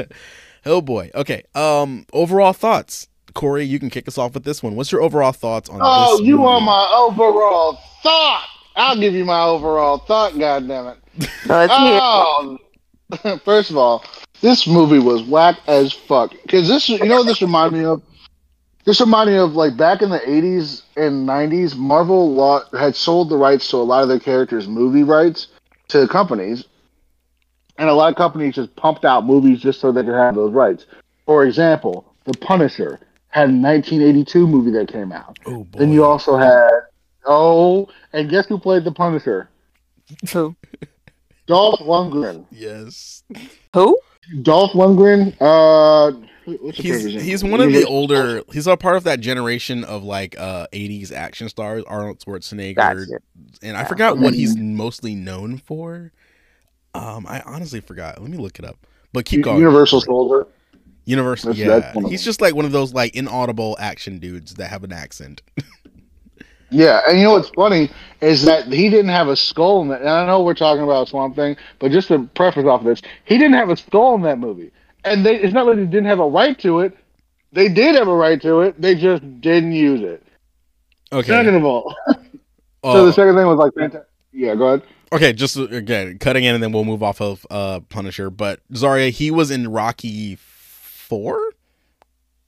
(laughs) oh boy. Okay. Um overall thoughts. Corey, you can kick us off with this one. What's your overall thoughts on oh, this? you movie? want my overall thought? I'll give you my overall thought, goddammit. (laughs) Let's hear. Oh, (laughs) first of all, this movie was whack as fuck. Because this, you know, this reminded me of This reminded me of like back in the '80s and '90s, Marvel law, had sold the rights to a lot of their characters' movie rights to companies, and a lot of companies just pumped out movies just so they could have those rights. For example, The Punisher had a 1982 movie that came out. Oh boy. Then you also had oh, and guess who played the Punisher? Who? Dolph Lundgren. yes. Who? Dolph Lundgren. Uh, what's the He's he's one of the older. He's a part of that generation of like uh 80s action stars, Arnold Schwarzenegger, Gotcha. and I Yeah. forgot what he's mostly known for. Um, I honestly forgot. Let me look it up. But keep going. Universal Soldier. Universal. That's- yeah, that's he's just like one of those like inaudible action dudes that have an accent. (laughs) Yeah, and you know what's funny is that he didn't have a skull in that. And I know we're talking about Swamp Thing, but just to preface off this, he didn't have a skull in that movie. And they, it's not that they didn't have a right to it. They did have a right to it. They just didn't use it. Okay. Second of all, (laughs) so Oh, the second thing was like, fanta- yeah, go ahead. okay. Just uh, again, cutting in, and then we'll move off of uh Punisher. But Zharia, he was in Rocky Four.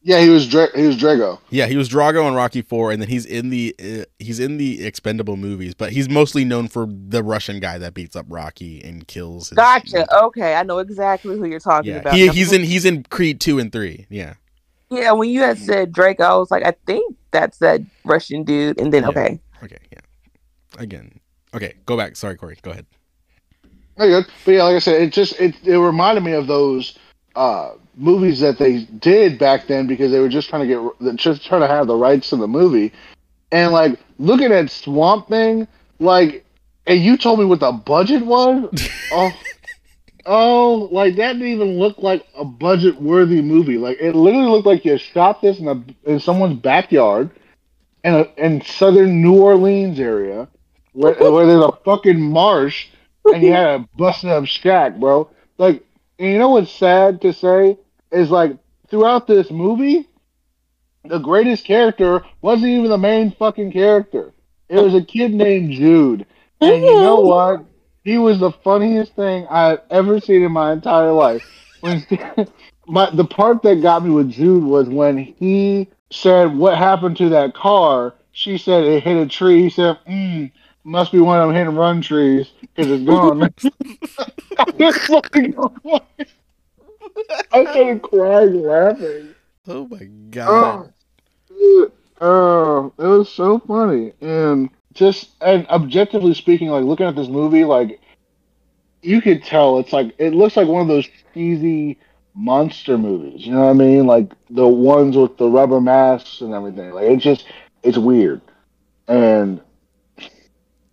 Yeah, he was Dra- he was Drago. Yeah, he was Drago in Rocky Four, and then he's in the uh, he's in the Expendable movies, but he's mostly known for the Russian guy that beats up Rocky and kills. His, Gotcha. Okay, I know exactly who you're talking Yeah, about. he, he's in he's in Creed two and three. Yeah, Yeah, when you had said Drake, I was like, I think that's that Russian dude. And then Yeah. okay, okay, yeah. Again, okay, go back. Sorry, Corey, go ahead. Very good. But yeah, like I said, it just it, it reminded me of those uh, movies that they did back then because they were just trying to get just trying to have the rights to the movie. And like looking at Swamp Thing, like, and you told me what the budget was. (laughs) oh, oh, like that didn't even look like a budget worthy movie. Like it literally looked like you shot this in a in someone's backyard, in a in southern New Orleans area, where, where there's a fucking marsh and you had a busted up shack, bro. Like, and you know what's sad to say is like throughout this movie, the greatest character wasn't even the main fucking character. It was a kid named Jude, and you know (laughs) what? He was the funniest thing I've ever seen in my entire life. When (laughs) my the part that got me with Jude was when he said, "What happened to that car?" She said it hit a tree. He said, mm, "Must be one of them hit and run trees because it's gone." (laughs) I was fucking- I started crying laughing. Oh my god. Oh, uh, it was so funny, and just and objectively speaking, like looking at this movie, like you could tell it's like it looks like one of those cheesy monster movies. You know what I mean? Like the ones with the rubber masks and everything. Like it's just it's weird, and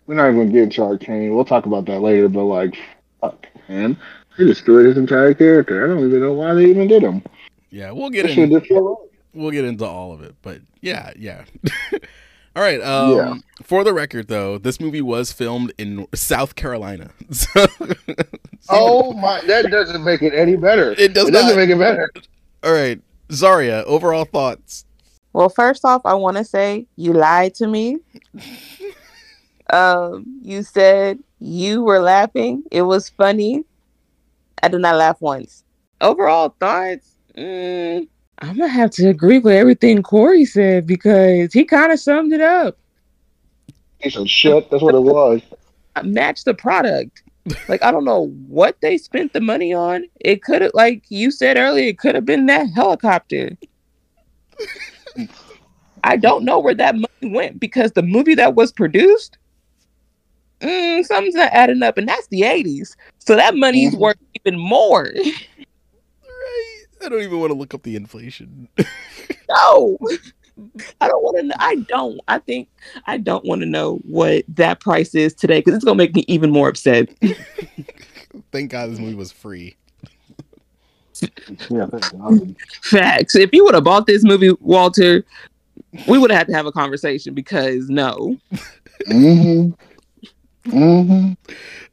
we're not even gonna get into Arcane. We'll talk about that later. But like, fuck, man, they destroyed his entire character. I don't even know why they even did him. Yeah, we'll get They should in. we'll get into all of it but yeah yeah (laughs) all right um Yeah. for the record though this movie was filmed in south carolina (laughs) so Oh my! That doesn't make it any better. It does It doesn't not. make it better. all right Zharia overall thoughts Well, first off, I want to say you lied to me. (laughs) um, you said you were laughing. It was funny. I did not laugh once. Overall thoughts. Mm, I'm gonna have to agree with everything Corey said because he kind of summed it up. Piece of shit. That's what it was. (laughs) Match the product. Like I don't know what they spent the money on. It could have, like you said earlier, it could have been that helicopter. (laughs) I don't know where that money went because the movie that was produced, mm, something's not adding up, and that's the '80s. So that money's Mhm. worth even more. (laughs) right i don't even want to look up the inflation (laughs) no, I don't want to. I don't. I think I don't want to know what that price is today because it's gonna make me even more upset. (laughs) thank god this movie was free Yeah. Facts. If you would have bought this movie, Walter, we would have had to have a conversation because no. Mhm. Mhm.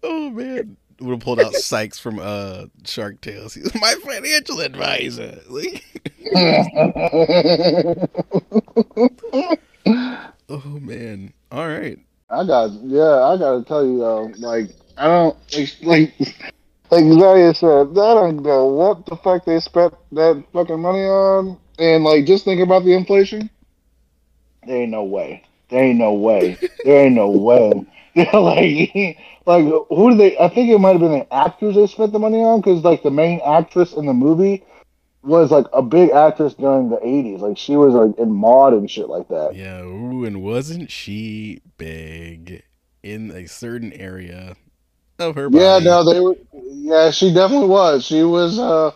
oh man would have pulled out Sykes from uh Shark Tales. He's my financial advisor. (laughs) Oh man. All right. I got yeah. I gotta tell you though. Like I don't like like Zharia said. I don't know what the fuck they spent that fucking money on. and like just think about the inflation. There ain't no way. There ain't no way. There ain't no way. (laughs) like, like who do they? I think it might have been the actors they spent the money on because like the main actress in the movie was like a big actress during the '80s. Like she was like in Maude and shit like that. Yeah, ooh, and wasn't she big in a certain area of her body? Yeah, no, they were. Yeah, she definitely was. She was. uh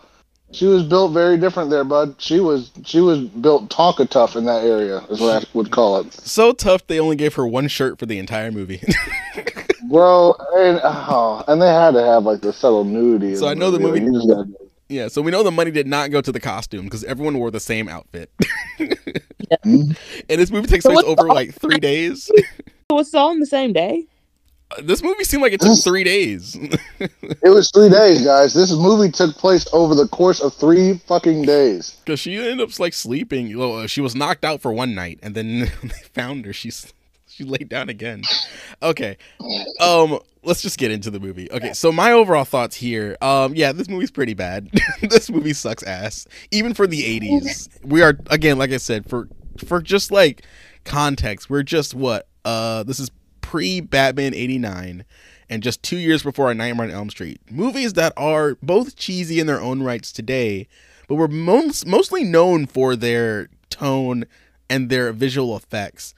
She was built very different there, bud. She was. She was built Tonka tough in that area, is what I would call it. So tough they only gave her one shirt for the entire movie. (laughs) Bro, and oh, and they had to have like the subtle nudity. So I know the Like, movie- you just gotta- yeah, so we know the money did not go to the costume because everyone wore the same outfit. (laughs) Mhm. And this movie takes place over the- like three days. (laughs) So it's all on the same day. This movie seemed like it took three days. It was three days, guys. This movie took place over the course of three fucking days. Because she ended up like sleeping. Well, uh, she was knocked out for one night, and then (laughs) they found her. She's she laid down again. Okay, um, let's just get into the movie. Okay, so my overall thoughts here. Um, yeah, this movie's pretty bad. (laughs) this movie sucks ass, even for the '80s. We are again, like I said, for for just like context, we're just what uh, this is pre Batman '89 and just two years before A Nightmare on Elm Street. Movies that are both cheesy in their own rights today, but were most, mostly known for their tone and their visual effects.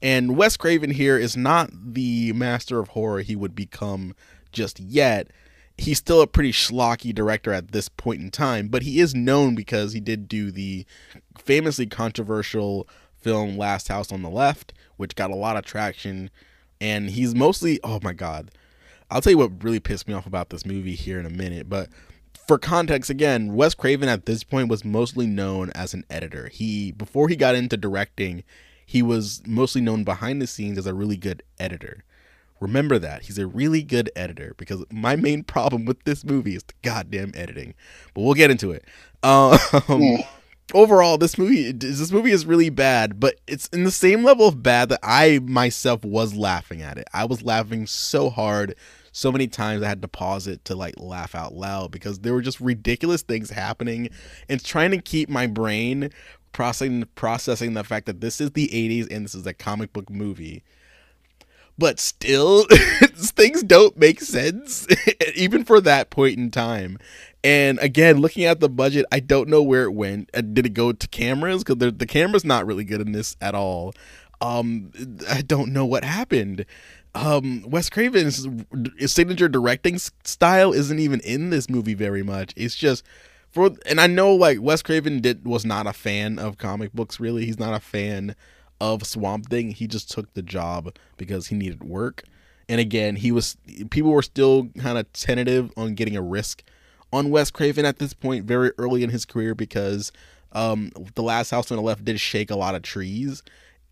And Wes Craven here is not the master of horror he would become just yet. He's still a pretty schlocky director at this point in time, but he is known because he did do the famously controversial film Last House on the Left, which got a lot of traction. And he's mostly, oh my God, I'll tell you what really pissed me off about this movie here in a minute, but for context again, Wes Craven at this point was mostly known as an editor. He before he got into directing, he was mostly known behind the scenes as a really good editor. Remember that. He's a really good editor because my main problem with this movie is the goddamn editing. But we'll get into it. Um, Yeah. Overall this movie this movie is really bad but it's in the same level of bad that i myself was laughing at it. I was laughing so hard so many times i had to pause it to like laugh out loud because there were just ridiculous things happening and trying to keep my brain processing processing the fact that this is the 80s and this is a comic book movie. But still (laughs) things don't make sense (laughs) even for that point in time and again looking at the budget i don't know where it went. Uh, did it go to cameras? Because the camera's not really good in this at all. Um i don't know what happened. Um wes craven's signature directing style isn't even in this movie very much. It's just for and i know like wes craven did was not a fan of comic books really. He's not a fan of swamp thing. He just took the job because he needed work. And again he was people were still kind of tentative on getting a risk on Wes Craven at this point, very early in his career, because um, the Last House on the Left did shake a lot of trees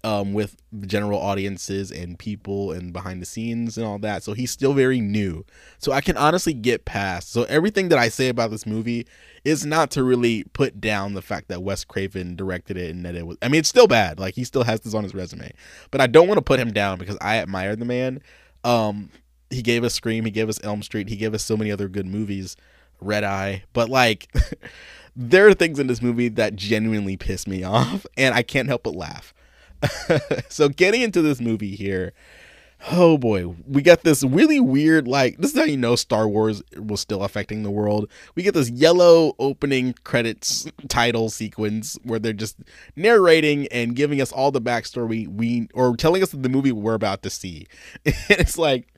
um, with the general audiences and people and behind the scenes and all that. So he's still very new. So I can honestly get past. So everything that I say about this movie is not to really put down the fact that Wes Craven directed it and that it was. I mean, it's still bad. Like he still has this on his resume, but I don't want to put him down because I admire the man. Um, he gave us Scream. He gave us Elm Street. He gave us so many other good movies. Red Eye, but like (laughs) there are things in this movie that genuinely piss me off and I can't help but laugh. (laughs) so getting into this movie here, oh boy, we got this really weird like this is how you know Star Wars was still affecting the world. We get this yellow opening credits title sequence where they're just narrating and giving us all the backstory we or telling us the movie we're about to see. (laughs) And it's like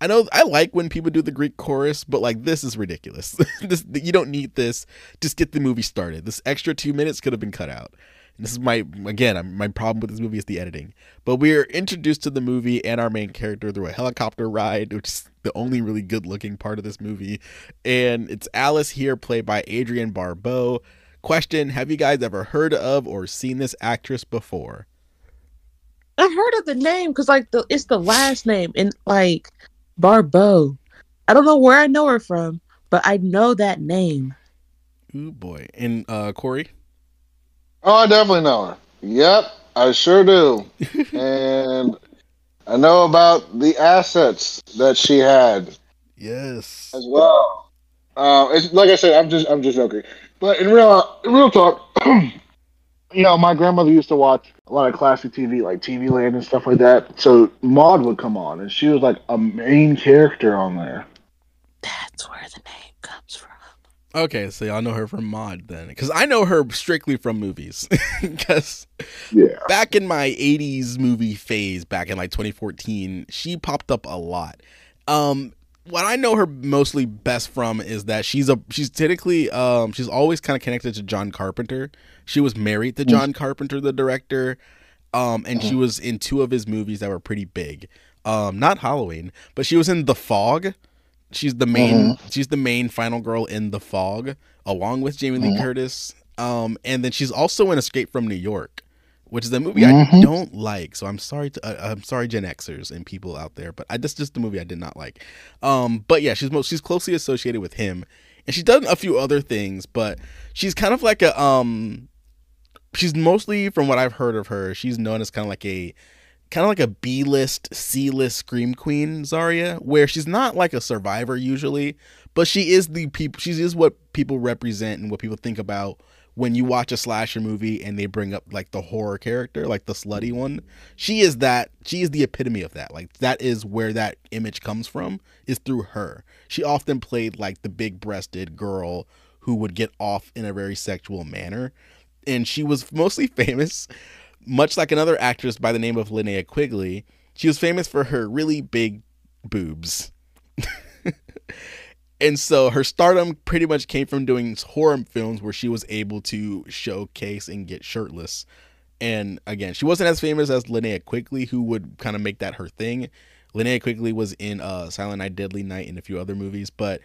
I know I like when people do the Greek chorus, but like this is ridiculous. (laughs) this you don't need this. Just get the movie started. This extra two minutes could have been cut out. And this is my again my problem with this movie is the editing. But we are introduced to the movie and our main character through a helicopter ride, which is the only really good looking part of this movie. And it's Alice here, played by Adrienne Barbeau. Question: Have you guys ever heard of or seen this actress before? I heard of the name because like the it's the last name and like Barbeau. I don't know where I know her from, but I know that name. Ooh boy. And uh Corey. Oh, I definitely know her. Yep, I sure do. (laughs) and I know about the assets that she had Yes. as well. Uh, it's like I said, I'm just I'm just joking. But in real in real talk, (clears throat) you know, my grandmother used to watch a lot of classic TV, like TV Land and stuff like that. So Maude would come on, and she was like a main character on there. That's where the name comes from. Okay, so y'all know her from Maude then, because I know her strictly from movies. (laughs) Because Yeah. back in my '80s movie phase, back in like 2014, she popped up a lot. Um, what I know her mostly best from is that she's a she's typically um she's always kind of connected to John Carpenter. She was married to John Carpenter, the director, um, and she was in two of his movies that were pretty big. Um, not Halloween, but she was in The Fog. She's the main. She's the main final girl in The Fog, along with Jamie Lee Curtis. Um, and then she's also in Escape from New York, which is a movie I Mhm. don't like. So I'm sorry to uh, I'm sorry Gen Xers and people out there, but I just just the movie I did not like. Um, but yeah, she's most she's closely associated with him, and she's done a few other things, but she's kind of like a um, she's mostly from what I've heard of her, she's known as kind of like a kind of like a B list, C list scream queen, Zharia, where she's not like a survivor usually, but she is the people. She is what people represent and what people think about when you watch a slasher movie and they bring up like the horror character, like the slutty one. She is that. She is the epitome of that. Like that is where that image comes from. Is through her. She often played like the big breasted girl who would get off in a very sexual manner, and she was mostly (laughs) famous much like another actress by the name of Linnea Quigley, she was famous for her really big boobs. (laughs) and so her stardom pretty much came from doing horror films where she was able to showcase and get shirtless. And again, she wasn't as famous as Linnea Quigley, who would kind of make that her thing. Linnea Quigley was in uh, Silent Night, Deadly Night, and a few other movies, but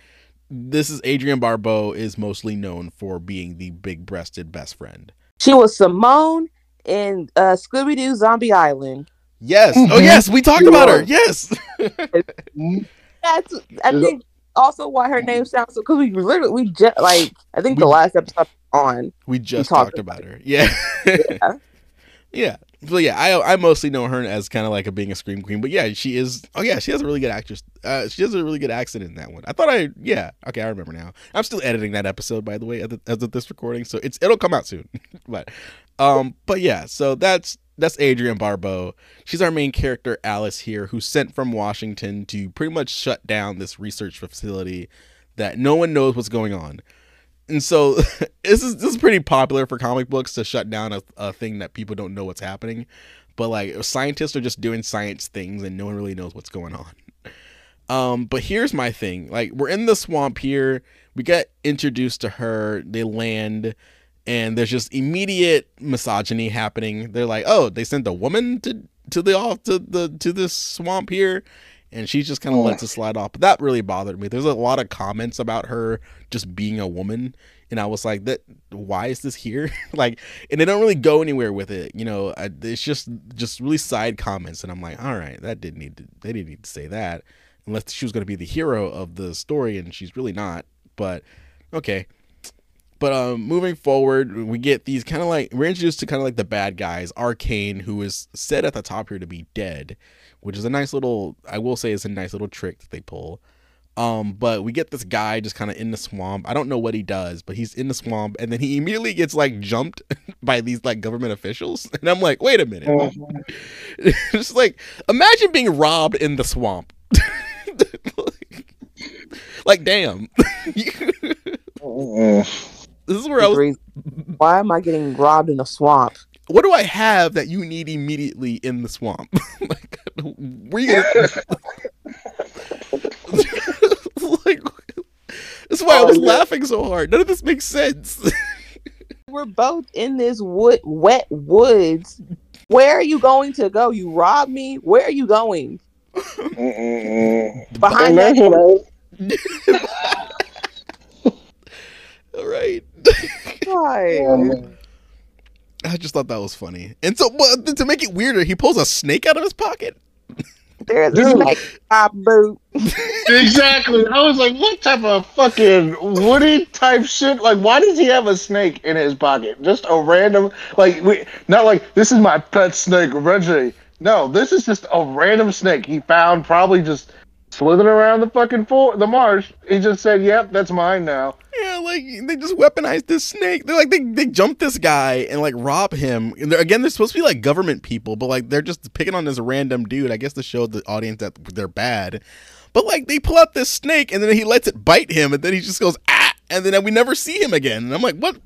this is Adrienne Barbeau is mostly known for being the big-breasted best friend. She was Simone in uh, Scooby Doo Zombie Island. Yes. Oh, Mhm. yes. We talked You about her. Yes. (laughs) That's I think also why her name sounds so because we literally we just like I think the last episode on we just talked talked about her. Yeah. (laughs) Yeah. yeah. But yeah, I I mostly know her as kind of like a being a scream queen. But yeah, she is. Oh yeah, she has a really good actress. Uh, she has a really good accent in that one. I thought I yeah. Okay, I remember now. I'm still editing that episode by the way as of, this recording, so it's it'll come out soon. (laughs) but um, but yeah, so that's that's Adrienne Barbeau. She's our main character, Alice here, who's sent from Washington to pretty much shut down this research facility that no one knows what's going on. And so (laughs) this is this is pretty popular for comic books to shut down a, a thing that people don't know what's happening. But like scientists are just doing science things and no one really knows what's going on. Um, but here's my thing. Like we're in the swamp here. We get introduced to her, they land, and there's just immediate misogyny happening. They're like, oh, they sent a woman to to the off to the to this swamp here. And she just kind of lets it slide off. But that really bothered me. There's a lot of comments about her just being a woman and I was like, "That why is this here?" (laughs) like, and they don't really go anywhere with it. You know, I, it's just just really side comments, and I'm like, "All right, that didn't need to. They didn't need to say that, unless she was going to be the hero of the story, and she's really not." But okay. But um, moving forward, we get these kind of like we're introduced to kind of like the bad guys, Arcane, who is said at the top here to be dead, which is a nice little. I will say, it's a nice little trick that they pull. Um, but we get this guy just kind of in the swamp. I don't know what he does, but he's in the swamp, and then he immediately gets like jumped (laughs) by these like government officials, (laughs) and I'm like, wait a minute, (laughs) it's like imagine being robbed in the swamp. like, damn. this is where I was. Why am I getting robbed in a swamp? What do I have that you need immediately in the swamp? (laughs) like, where you gonna... like, this is why I Oh, was yeah. laughing so hard. None of this makes sense. (laughs) We're both in this wood wet woods. Where are you going to go? You robbed me. Where are you going? Behind that that's what I All right. guy. I just thought that was funny. And so, but to make it weirder, he pulls a snake out of his pocket. There's a Dude. snake top boot. (laughs) exactly. I was like, what type of fucking Woody type shit? Like, why does he have a snake in his pocket? Just a random, like, we, not like this is my pet snake, Reggie. No, this is just a random snake he found, probably just slithering around the fucking for- the marsh. He just said, "Yep, that's mine now." Yeah, like they just weaponized this snake. They're like they they jump this guy and like rob him. And they're, again, they're supposed to be like government people, but like they're just picking on this random dude. I guess to show the audience that they're bad. But like they pull out this snake and then he lets it bite him, and then he just goes ah, and then we never see him again. And I'm like, what?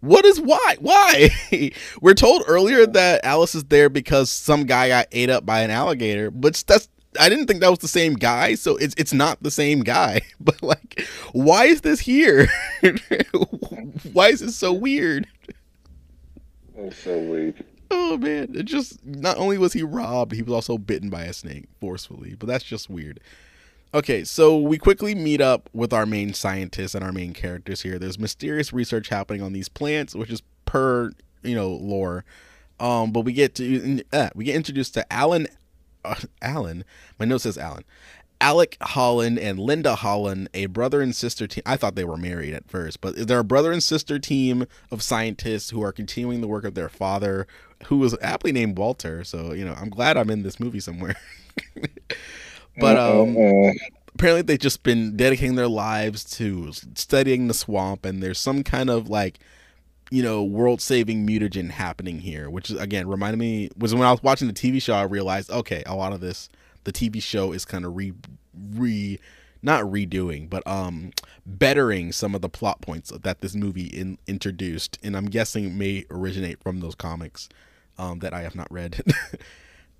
What is why? Why? (laughs) We're told earlier that Alice is there because some guy got ate up by an alligator, but that's I didn't think that was the same guy, so it's it's not the same guy. (laughs) But like, why is this here? (laughs) why is this so weird? It's so weird. Oh man, it just not only was he robbed, he was also bitten by a snake forcefully. But that's just weird. Okay, so we quickly meet up with our main scientists and our main characters here. There's mysterious research happening on these plants, which is per you know lore. Um, but we get to uh, we get introduced to Alan. Uh, Alan, my note says Alan. Alec Holland and Linda Holland, a brother and sister team. I thought they were married at first, but they're a brother and sister team of scientists who are continuing the work of their father, who was aptly named Walter. So you know, I'm glad I'm in this movie somewhere. (laughs) but um, apparently they've just been dedicating their lives to studying the swamp and there's some kind of like you know world saving mutagen happening here which again reminded me was when i was watching the tv show i realized okay a lot of this the tv show is kind of re re not redoing but um bettering some of the plot points that this movie in, introduced and i'm guessing may originate from those comics um that i have not read. (laughs)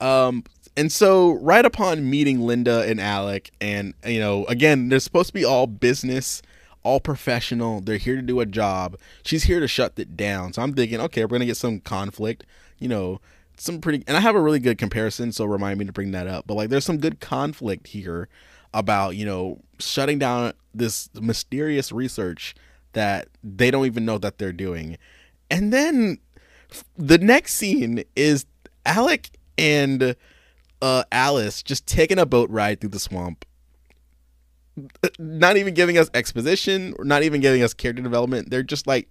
Um and so right upon meeting linda and alec and you know again they're supposed to be all business all professional. They're here to do a job. She's here to shut it down. So i'm thinking okay we're gonna get some conflict you know some pretty and i have a really good comparison so remind me to bring that up. But like there's some good conflict here about you know shutting down this mysterious research that they don't even know that they're doing. And then the next scene is alec and uh alice just taking a boat ride through the swamp not even giving us exposition or not even giving us character development they're just like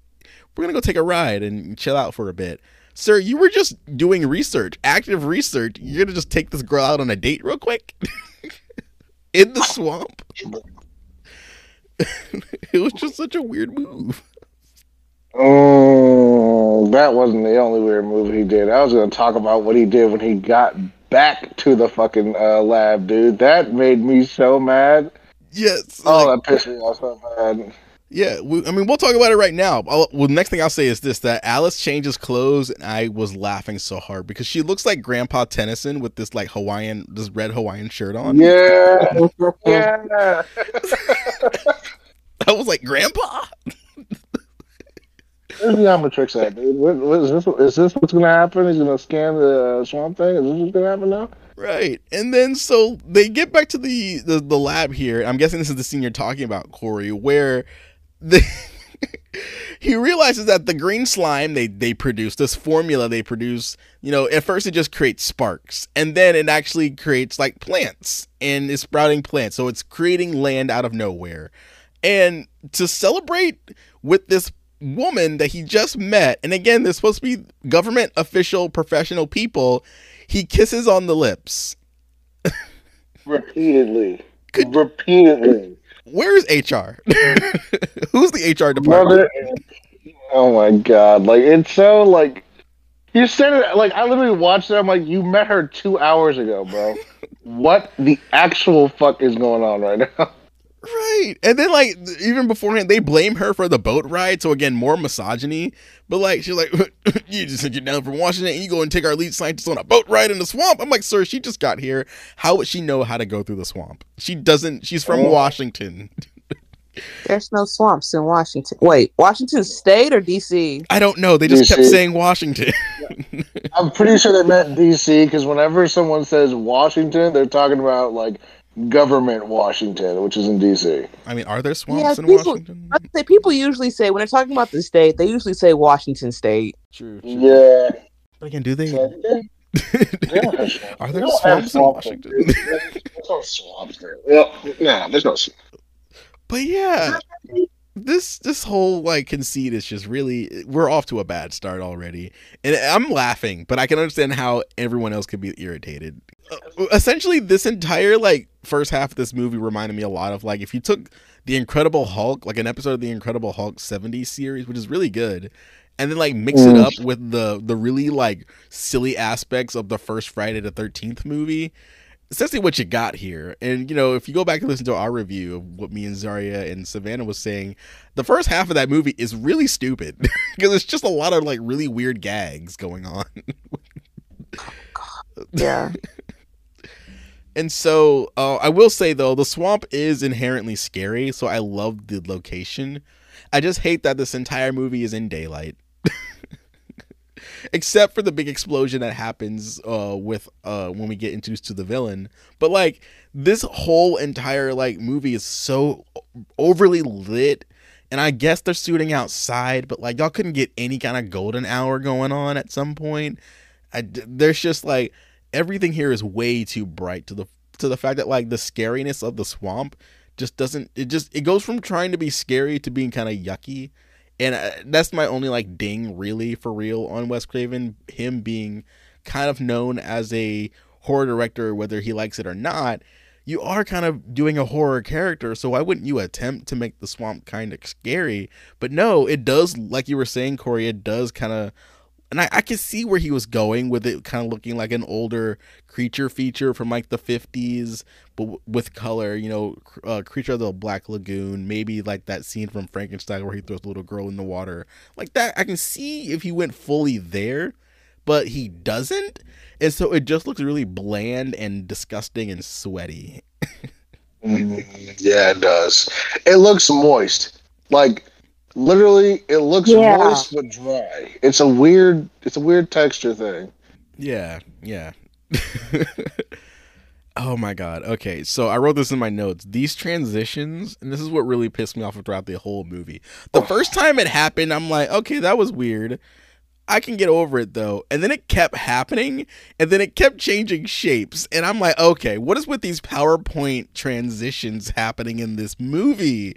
we're gonna go take a ride and chill out for a bit sir you were just doing research active research you're gonna just take this girl out on a date real quick (laughs) in the swamp (laughs) it was just such a weird move Oh, that wasn't the only weird move he did. I was to talk about what he did when he got back to the fucking uh, lab, dude. That made me so mad. Yes Oh, like- that pissed me off so bad. Yeah, we, I mean, we'll talk about it right now. I'll, well, next thing I'll say is this: that Alice changes clothes, and I was laughing so hard because she looks like Grandpa Tennyson with this like Hawaiian, this red Hawaiian shirt on. Yeah, (laughs) yeah. (laughs) I was like, Grandpa. (laughs) Where's the Omnitrix at, dude? What, what is this? Is this what's going to happen? He's going to scan the uh, swamp thing? Is this what's going to happen now? Right, and then so they get back to the the, the lab here. I'm guessing this is the scene you're talking about, Corey, where the (laughs) he realizes that the green slime they they produce, this formula they produce, you know, at first it just creates sparks, and then it actually creates like plants and is sprouting plants. So it's creating land out of nowhere. And to celebrate with this woman that he just met, and again, they're supposed to be government official, professional people, he kisses on the lips. Repeatedly. Could- Repeatedly. Where's HR? (laughs) Who's the HR department? Mother, oh my god! Like it's so like you said it. Like I literally watched it. I'm like, you met her two hours ago, bro. (laughs) what the actual fuck is going on right now? Right. And then like even beforehand they blame her for the boat ride, so again more misogyny. But like she's like (laughs) you just sent you down from Washington and you go and take our lead scientist on a boat ride in the swamp. I'm like, sir, she just got here. How would she know how to go through the swamp? She doesn't she's from Oh. Washington. (laughs) There's no swamps in Washington. Wait, Washington State or DC? I don't know. They just kept saying Washington. I'm pretty sure they meant DC because whenever someone says Washington, they're talking about like government Washington, which is in DC. I mean, are there swamps Yeah, in people- Washington? I say people usually say when they're talking about the state, they usually say Washington State. True, Yeah. But again, do they So, they- (laughs) they don't. Are there don't swamps in Washington? There's no swamps there. Well, nah, there's no. swamps. But yeah. This this whole like conceit is just really we're off to a bad start already. And i'm laughing but i can understand how everyone else could be irritated. Uh, essentially this entire like first half of this movie reminded me a lot of like if you took the incredible hulk like an episode of the incredible hulk 70s series which is really good and then like mix it up with the the really like silly aspects of the first friday the 13th movie essentially what you got here. And you know, if you go back and listen to our review of what me and Zharia and Savannah was saying, the first half of that movie is really stupid (laughs) because it's just a lot of like really weird gags going on. (laughs) Yeah. And so uh, I will say though, the swamp is inherently scary, so I love the location. I just hate that this entire movie is in daylight. (laughs) Except for the big explosion that happens uh, with uh, when we get introduced to the villain. But like this whole entire like movie is so overly lit and I guess they're shooting outside, but like y'all couldn't get any kind of golden hour going on at some point. I, there's just like everything here is way too bright to the to the fact that like the scariness of the swamp just doesn't it just it goes from trying to be scary to being kind of yucky and uh, that's my only like ding really for real on Wes Craven. Him being kind of known as a horror director whether he likes it or not you are kind of doing a horror character. So why wouldn't you attempt to make the swamp kind of scary? But no it does like you were saying Corey it does kind of and I, I can see where he was going with it kind of looking like an older creature feature from like the 50s but w- with color you know uh, creature of the black lagoon maybe like that scene from frankenstein where he throws the little girl in the water like that i can see if he went fully there but he doesn't and so it just looks really bland and disgusting and sweaty (laughs) Mm, yeah, it does. It looks moist. Like literally, it looks Yeah. moist but dry. It's a weird. It's a weird texture thing. Yeah, yeah. (laughs) oh my god. Okay, so I wrote this in my notes. These transitions, and this is what really pissed me off throughout the whole movie. The oh. first time it happened, I'm like, okay, that was weird. I can get over it though. And then it kept happening, and then it kept changing shapes. And I'm like, okay, what is with these PowerPoint transitions happening in this movie?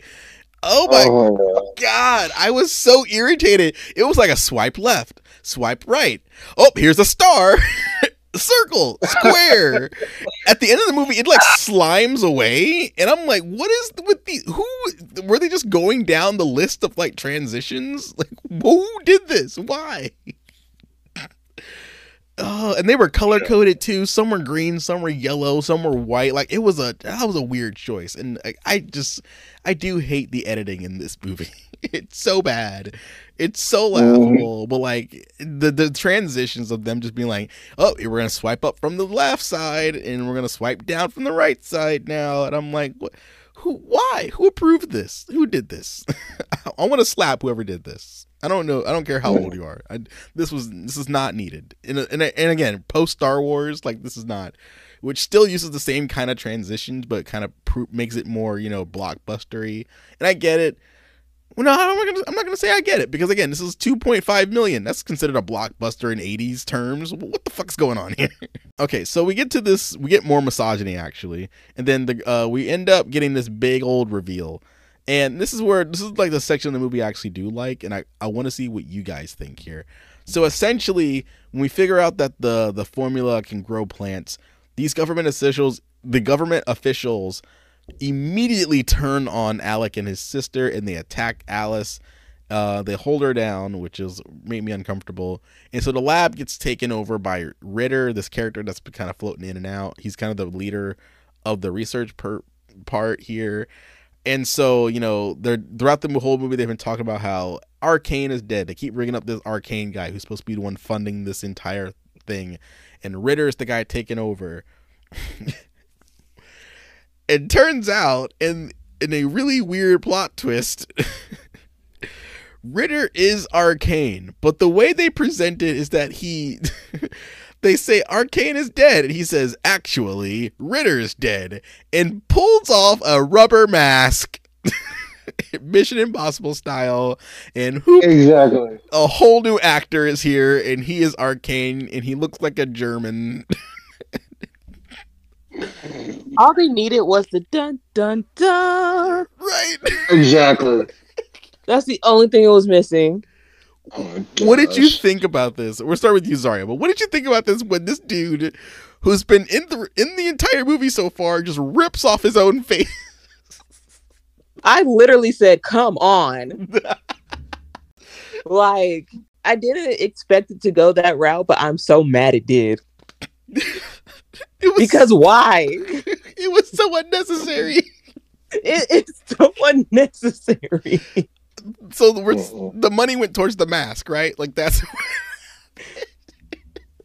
Oh my Oh god. God, I was so irritated. It was like a swipe left, swipe right. Oh, here's a star, (laughs) circle, square. At the end of the movie, it like slimes away, and I'm like, what is with the who? Were they just going down the list of like transitions? Like, who did this? Why? Oh, and they were color coded too. Some were green, some were yellow, some were white. Like it was a that was a weird choice, and I, I just I do hate the editing in this movie. (laughs) It's so bad. It's so mm-hmm. laughable. But like the the transitions of them just being like, oh, we're gonna swipe up from the left side, and we're gonna swipe down from the right side now, and I'm like, what? Who? Why? Who approved this? Who did this? (laughs) I want to slap whoever did this. I don't know. I don't care how old you are. I, this was this is not needed. And and and again, post Star Wars, like this is not, which still uses the same kind of transitions, but kind of pro- makes it more you know blockbustery. And I get it. Well, no, I'm not gonna. I'm not gonna say I get it because again, this is 2.5 million. That's considered a blockbuster in 80s terms. What the fuck's going on here? (laughs) okay, so we get to this. We get more misogyny actually, and then the uh, we end up getting this big old reveal. And this is where this is like the section of the movie I actually do like, and I, I want to see what you guys think here. So essentially, when we figure out that the the formula can grow plants, these government officials, the government officials, immediately turn on Alec and his sister, and they attack Alice. Uh, they hold her down, which is made me uncomfortable. And so the lab gets taken over by Ritter, this character that's been kind of floating in and out. He's kind of the leader of the research per- part here. And so, you know, they're throughout the whole movie, they've been talking about how Arcane is dead. They keep bringing up this Arcane guy who's supposed to be the one funding this entire thing, and Ritter is the guy taking over. (laughs) it turns out, in in a really weird plot twist, (laughs) Ritter is Arcane, but the way they present it is that he. (laughs) they say Arcane is dead, and he says, actually, Ritter's dead, and pulls off a rubber mask. (laughs) Mission Impossible style, and who Exactly. a whole new actor is here, and he is Arcane, and he looks like a German. (laughs) All they needed was the dun dun dun. right? Exactly. That's the only thing it was missing. Oh What did you think about this? We'll start with you, Zharia. But what did you think about this when this dude, who's been in the in the entire movie so far, just rips off his own face? (laughs) I literally said, "Come on!" like I didn't expect it to go that route, but I'm so mad it did. (laughs) It was Because why? (laughs) it was so unnecessary. It, it's so unnecessary. So we're, Mm-mm. the money went towards the mask, right? Like that's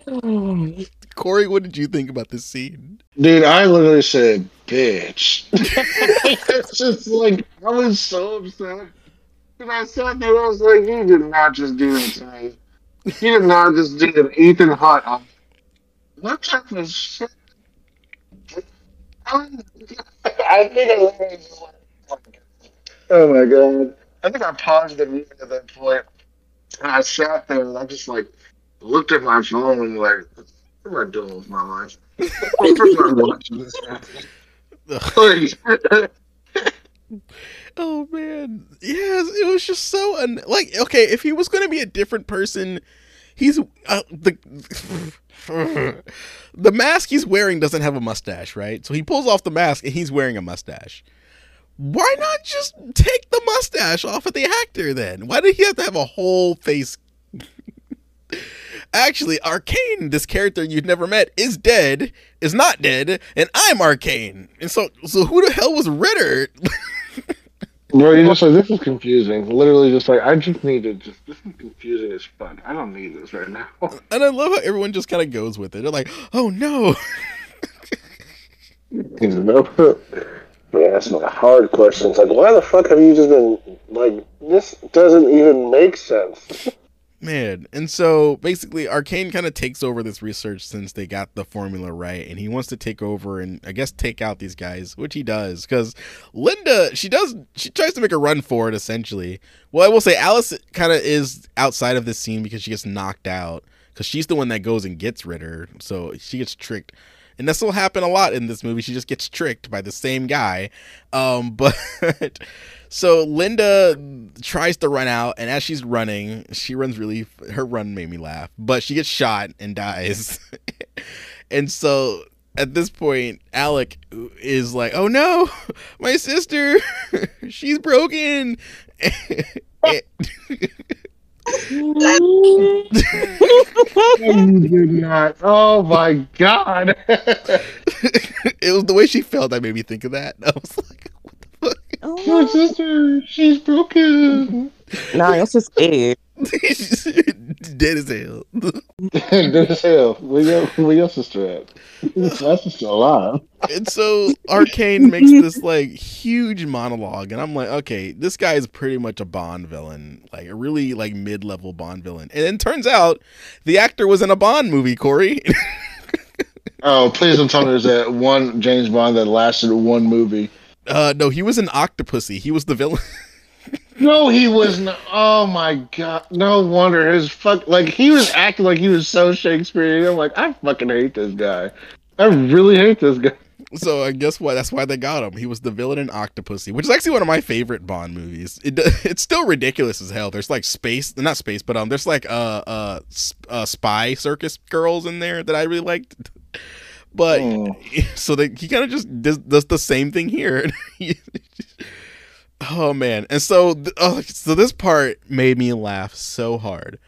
(laughs) Corey. What did you think about this scene? Dude, I literally said, bitch. (laughs) it's just like, I was so upset. And I sat there, I was like, you did not just do that to me. You did not just do an Ethan Hunt. What type of shit? I think I literally just went, oh my god. I think I paused the movie at that point, and I sat there and I just like looked at my phone and like, what am I doing with my life? What am I watching this? Oh man, yes, it was just so un- like okay. If he was going to be a different person, he's uh, the (laughs) the mask he's wearing doesn't have a mustache, right? So he pulls off the mask and he's wearing a mustache. Why not just take the mustache off of the actor then? Why did he have to have a whole face? (laughs) Actually, Arcane, this character you've never met, is dead, is not dead, and I'm Arcane. And so, so who the hell was Ritter? (laughs) no, you're just like, this is confusing. Literally, just like, I just need to just, this is confusing as fuck. I don't need this right now. (laughs) And I love how everyone just kind of goes with it. They're like, "Oh no!" You not a hard questions like, why the fuck have you just been, like, this doesn't even make sense. Man, and so basically, Arcane kind of takes over this research since they got the formula right, and he wants to take over and I guess take out these guys, which he does because Linda, she does, she tries to make a run for it essentially. Well, I will say Alice kind of is outside of this scene because she gets knocked out because she's the one that goes and gets Ritter, so she gets tricked. And this will happen a lot in this movie. She just gets tricked by the same guy. Um, (laughs) but so Linda tries to run out, and as she's running, she runs really. Her run made me laugh, but she gets shot and dies. (laughs) and so at this point, Alec is like, "Oh no, my sister, (laughs) she's broken." You (laughs) did not. Oh my god. it was the way she felt that made me think of that. (laughs) I was like, "What the fuck?" Oh my sister, she's broken. (laughs) nah, you're so scared. (laughs) Dead as hell. (laughs) Dead as hell. Where your, where your sister at? (laughs) My sister alive. and so Arcane makes this like huge monologue, and I'm like, okay, this guy is pretty much a Bond villain, like a really like mid level Bond villain. And then turns out the actor was in a Bond movie, Corey. Oh, please don't tell me there's that one James Bond that lasted one movie. uh, no, he was an Octopussy. He was the villain. No, he was not. Oh my god! No wonder his fuck. Like he was acting like he was so Shakespearean. I'm like, I fucking hate this guy. I really hate this guy. so I guess what? That's why they got him. He was the villain in Octopussy, which is actually one of my favorite Bond movies. It (laughs) it's still ridiculous as hell. There's like space, not space, but um, there's like uh uh, sp- uh spy circus girls in there that I really liked. But Hmm. (laughs) so they, he kind of just does, does the same thing here. (laughs) oh man, and so th- oh, so this part made me laugh so hard.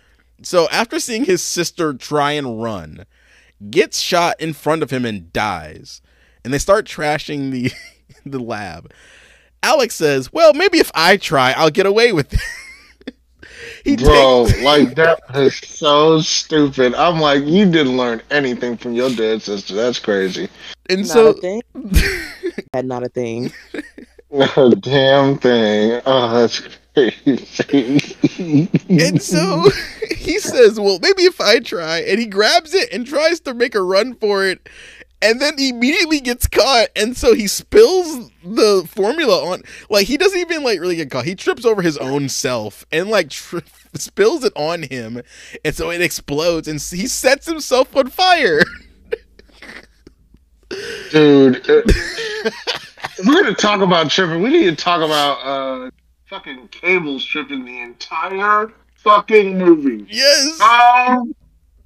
So after seeing his sister try and run, gets shot in front of him and dies, and they start trashing the (laughs) the lab. Alex says, "Well, maybe if I try, I'll get away with it." (laughs) he Bro, takes (laughs) like that is so stupid. I'm like, you didn't learn anything from your dead sister. That's crazy. and Not so a thing. Had not a thing. A (laughs) damn thing. Oh, that's crazy. And so (laughs) he says, Well, maybe if I try. And he grabs it and tries to make a run for it. And then he immediately gets caught. And so he spills the formula on. Like, he doesn't even, like, really get caught. He trips over his own self and, like, tri- spills it on him. And so it explodes. And he sets himself on fire. (laughs) dude. Uh, we're gonna talk about tripping. We need to talk about uh, fucking cables tripping the entire fucking movie. Yes. Oh,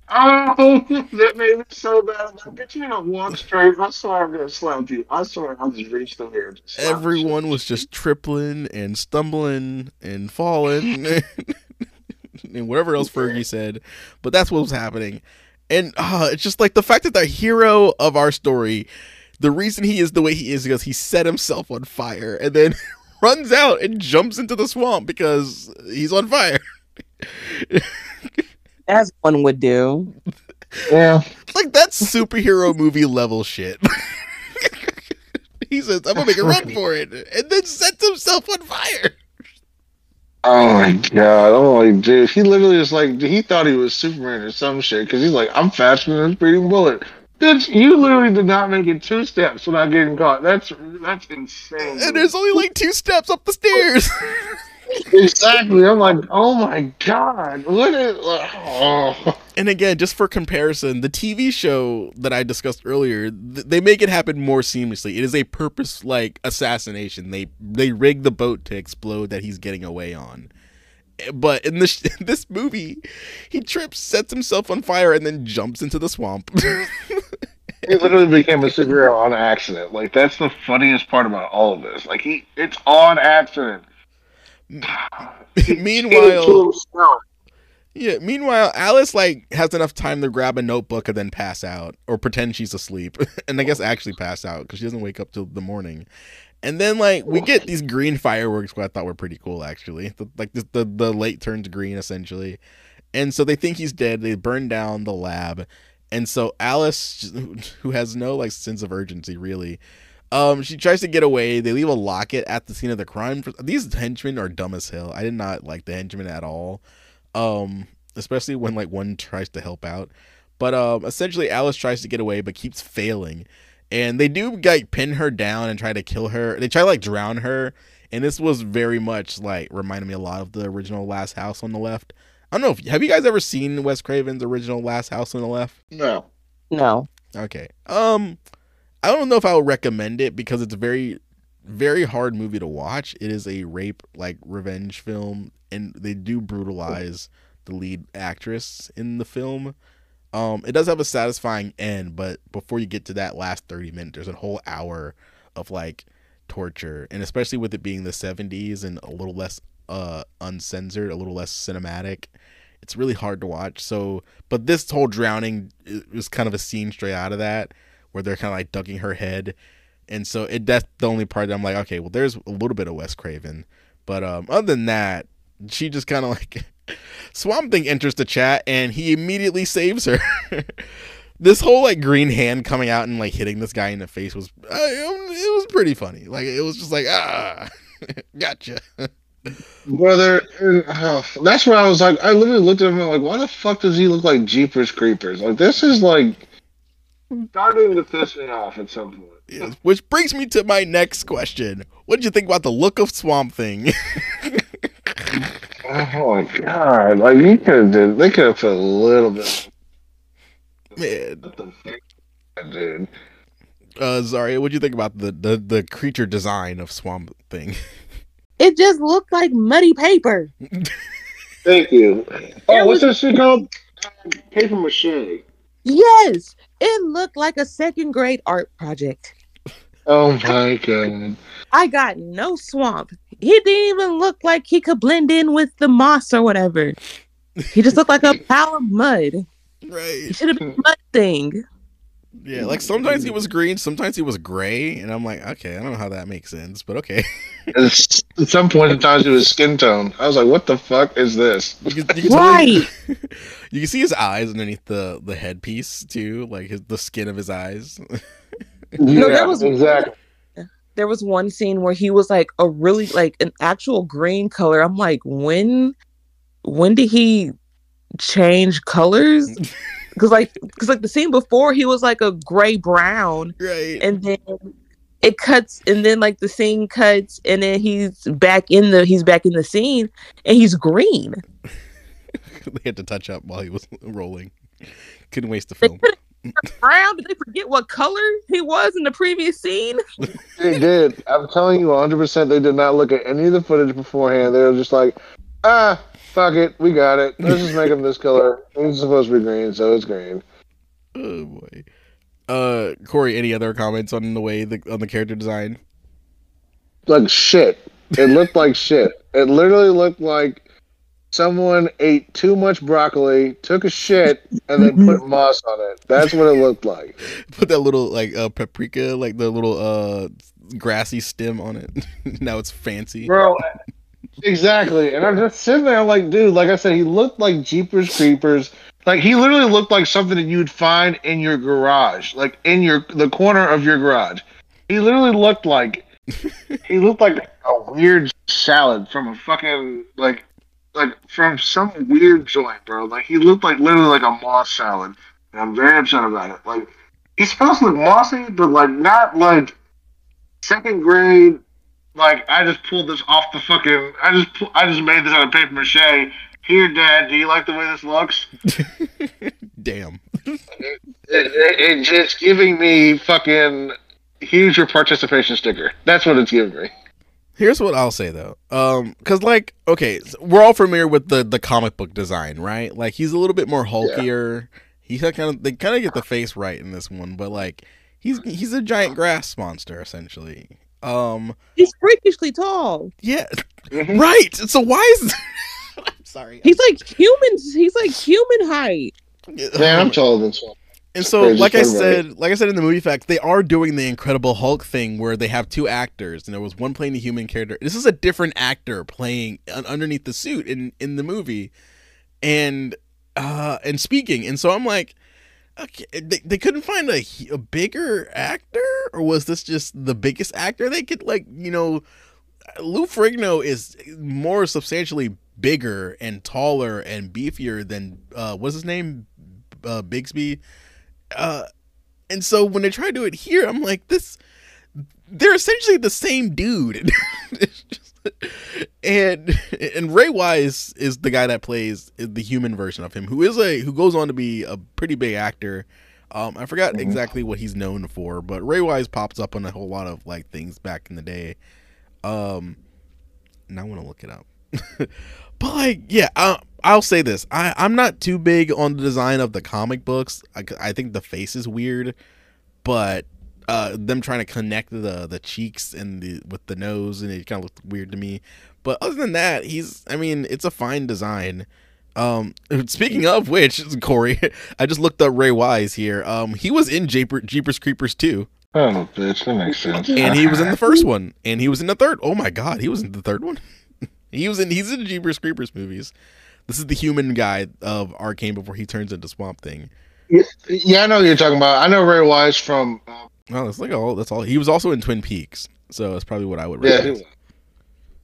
oh, (laughs) that made me so bad. I bet you don't walk straight. I swear I'm gonna slap you. I swear I'll just reach the here. and just slap Everyone was just tripling and stumbling and falling (laughs) and whatever else Fergie said. But that's what was happening. And uh, it's just like the fact that the hero of our story, the reason he is the way he is because he set himself on fire and then (laughs) runs out and jumps into the swamp because he's on fire. As one would do. Yeah. like that's superhero movie level shit. (laughs) he says, I'm gonna make a run (laughs) for it, and then sets himself on fire. Oh my god! Oh my dude, he literally just like he thought he was Superman or some shit because he's like, I'm faster than a speeding bullet. Bitch, you literally did not make it two steps without getting caught. That's that's insane. And there's only like two steps up the stairs. (laughs) exactly. I'm like, oh my god, what is? Oh. and again, just for comparison, the TV show that I discussed earlier, th- they make it happen more seamlessly. It is a purpose like assassination. They they rig the boat to explode that he's getting away on. But in this (laughs) this movie, he trips, sets himself on fire, and then jumps into the swamp. (laughs) He literally became a superhero on accident. Like that's the funniest part about all of this. Like he, it's on accident. (sighs) meanwhile, yeah. Meanwhile, Alice like has enough time to grab a notebook and then pass out, or pretend she's asleep, (laughs) and I guess actually pass out because she doesn't wake up till the morning. And then like we get these green fireworks, what I thought were pretty cool actually. The, like the, the the lake turns green essentially, and so they think he's dead. They burn down the lab, and so Alice, (laughs) who has no like sense of urgency really, um, she tries to get away. They leave a locket at the scene of the crime. These henchmen are dumb as hell. I did not like the henchmen at all. Um, especially when like one tries to help out. But um, essentially, Alice tries to get away, but keeps failing. And they do like pin her down and try to kill her. They try to like drown her. And this was very much like reminded me a lot of the original Last House on the Left. I don't know if have you guys ever seen Wes Craven's original Last House on the Left? No. No. Okay. Um, I don't know if I would recommend it because it's a very, very hard movie to watch. It is a rape like revenge film, and they do brutalize the lead actress in the film. Um, it does have a satisfying end, but before you get to that last thirty minutes, there's a whole hour of like torture, and especially with it being the '70s and a little less uh uncensored, a little less cinematic it's really hard to watch. So, but this whole drowning is kind of a scene straight out of that, where they're kind of like ducking her head, and so it that's the only part that I'm like, okay, well, there's a little bit of Wes Craven, but um, other than that, she just kind of (laughs) like Swamp Thing enters the chat and he immediately saves her. (laughs) this whole like green hand coming out and like hitting this guy in the face was uh, it was pretty funny. Like it was just like ah, (laughs) gotcha. Brother, uh, that's where I was like, I literally looked at him and like, why the fuck does he look like Jeepers Creepers? Like, this is like starting to piss me off at some point. Yes, which brings me to my next question. What did you think about the look of Swamp Thing? (laughs) Oh my god! Like you could have did, they could have put a little bit. Man, What the fuck, dude? uh, Zharia, what do you think about the, the the creature design of Swamp Thing? It just looked like muddy paper. (laughs) Thank you. It Oh, what's was- that shit called? Paper mache. Yes, it looked like a second grade art project. Oh my god! I got no swamp. He didn't even look like he could blend in with the moss or whatever. He just looked like a (laughs) pile of mud. Right. He should have been a mud thing. Yeah, like sometimes he was green, sometimes he was gray, and I'm like, okay, I don't know how that makes sense, but okay. (laughs) At some point in time, it was skin tone. I was like, "What the fuck is this?" You can, you can totally- Right. (laughs) you can see his eyes underneath the the headpiece too, like his the skin of his eyes. No, that was- exactly. There was one scene where he was like a really like an actual green color. I'm like, when when did he change colors? (laughs) Because like because like the scene before he was like a gray brown right. and then it cuts and then like the scene cuts and then he's back in the he's back in the scene and he's green (laughs) they had to touch up while he was (laughs) rolling. Couldn't waste the film. Could Brown? Did they forget what color he was in the previous scene? They did. I'm telling you 100% they did not look at any of the footage beforehand. They were just like, ah, fuck it. We got it. Let's just make him this color. He's supposed to be green, so it's green. Oh boy. Uh, Corey, any other comments on the way the on the character design? Like shit. It looked like shit. It literally looked like someone ate too much broccoli, took a shit, and then put (laughs) moss on it. That's what it looked like. (laughs) Put that little like uh paprika, like the little uh grassy stem on it. (laughs) now it's fancy. Bro, exactly. And I'm just sitting there like, dude, like I said, he looked like Jeepers Creepers. Like he literally looked like something that you'd find in your garage, like in your the corner of your garage. He literally looked like he looked like a weird salad from a fucking like like from some weird joint, bro. Like he looked like literally like a moss salad. And I'm very upset about it. Like he's supposed to look mossy, but like not like second grade. Like I just pulled this off the fucking. I just pu- I just made this out of paper mache. Here, Dad, do you like the way this looks? (laughs) Damn. It, it, it just giving me fucking. Your participation sticker. That's what it's giving me. Here's what I'll say though, um, because like, okay, so we're all familiar with the the comic book design, right? Like he's a little bit more hulkier. He's kind of they kind of get the face right in this one, but like he's he's a giant grass monster essentially. Um, He's freakishly tall. yeah, Mhm. right. So why is? (laughs) I'm sorry. He's like human. He's like human height. Yeah, I'm taller than Swamp. And so, like I said, like I said in the movie facts, they are doing the Incredible Hulk thing where they have two actors, and there was one playing the human character. This is a different actor playing underneath the suit in in the movie, and uh and speaking. And so I'm like, okay, they, they couldn't find a, a bigger actor, or was this just the biggest actor they could like? You know, Lou Ferrigno is more substantially bigger and taller and beefier than uh what's his name, uh, Bixby uh and so when they try to do it here i'm like this they're essentially the same dude. (laughs) It's just- and and ray wise is the guy that plays the human version of him who is a who goes on to be a pretty big actor. Um i forgot Mhm. exactly what he's known for but ray wise pops up on a whole lot of like things back in the day. Um and i want to look it up (laughs) but like yeah uh, i'll say this. I i'm not too big on the design of the comic books. I, I think the face is weird but uh them trying to connect the the cheeks and the with the nose and it kind of looked weird to me. But other than that he's i mean it's a fine design. Um (laughs) speaking of which (laughs) corey i just looked up ray wise here. Um he was in Jeeper, jeepers creepers too Oh, bitch, that makes sense. and he was in the first (laughs) one, and he was in the third. Oh my god, he was in the third one. He was in. He's in Jeepers Creepers movies. This is the human guy of Arcane before he turns into Swamp Thing. Yeah, I know what you're talking about. I know Ray Wise from. Uh, Oh, that's like all. That's all. He was also in Twin Peaks, so that's probably what I would. yeah,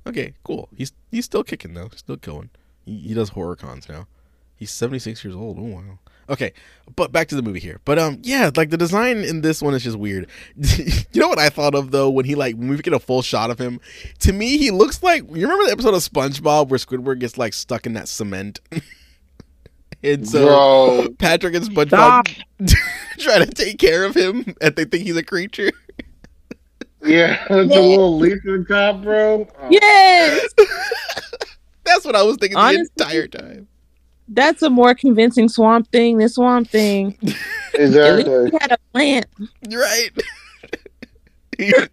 Okay, cool. He's he's still kicking though. He's still going. He, he does horror cons now. He's 76 years old. Oh wow. Okay, but back to the movie here. But um, yeah, like the design in this one is just weird. (laughs) you know what I thought of though when he like when we get a full shot of him. To me, he looks like you remember the episode of SpongeBob where Squidward gets like stuck in that cement. (laughs) and so Bro, Patrick and SpongeBob (laughs) try to take care of him, and they think he's a creature. yeah, the little leaf on top, bro. Oh, Yes, That's what I was thinking Honestly- the entire time. That's a more convincing Swamp Thing than Swamp Thing. (laughs) At least Exactly. he had a plant. Right. (laughs)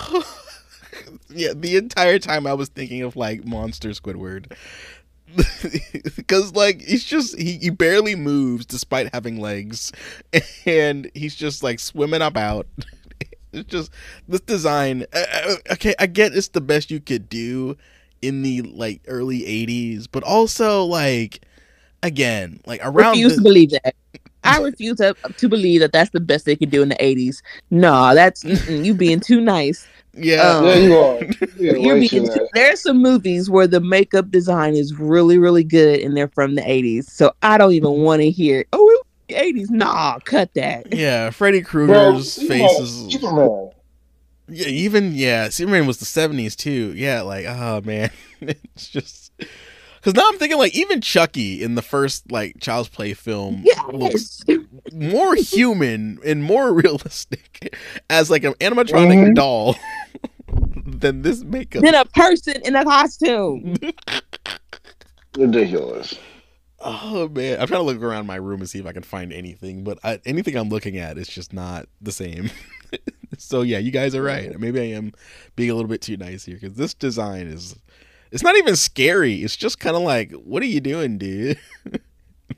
(laughs) yeah, the entire time I was thinking of like Monster Squidward. Because like he's just he, he barely moves despite having legs, and he's just like swimming about. It's just this design. uh, Okay, I get it's the best you could do in the like early '80s, but also like again like around refuse the- to believe that. I refuse to, to believe that that's the best they could do in the 80s. No, that's you being too nice. yeah Um, Yeah, you are. (laughs) You're You're being too too, nice. there's some movies where the makeup design is really, really good and they're from the 80s. So I don't even want to hear, oh, it was the 80s. Nah, cut that. Yeah, Freddy Krueger's Superman- face is Superman. Yeah, even yeah, Superman was the seventies too. Yeah, like oh man, (laughs) it's just Because now I'm thinking like even Chucky in the first like Child's Play film looks more human and more (laughs) realistic as like an animatronic Mhm. doll (laughs) than this makeup. than a person in a costume. Ridiculous. Oh man, I'm trying to look around my room and see if I can find anything, but I, anything I'm looking at is just not the same. (laughs) so yeah, you guys are right. Maybe I am being a little bit too nice here because this design is. It's not even scary. It's just kind of like, what are you doing, dude? (laughs)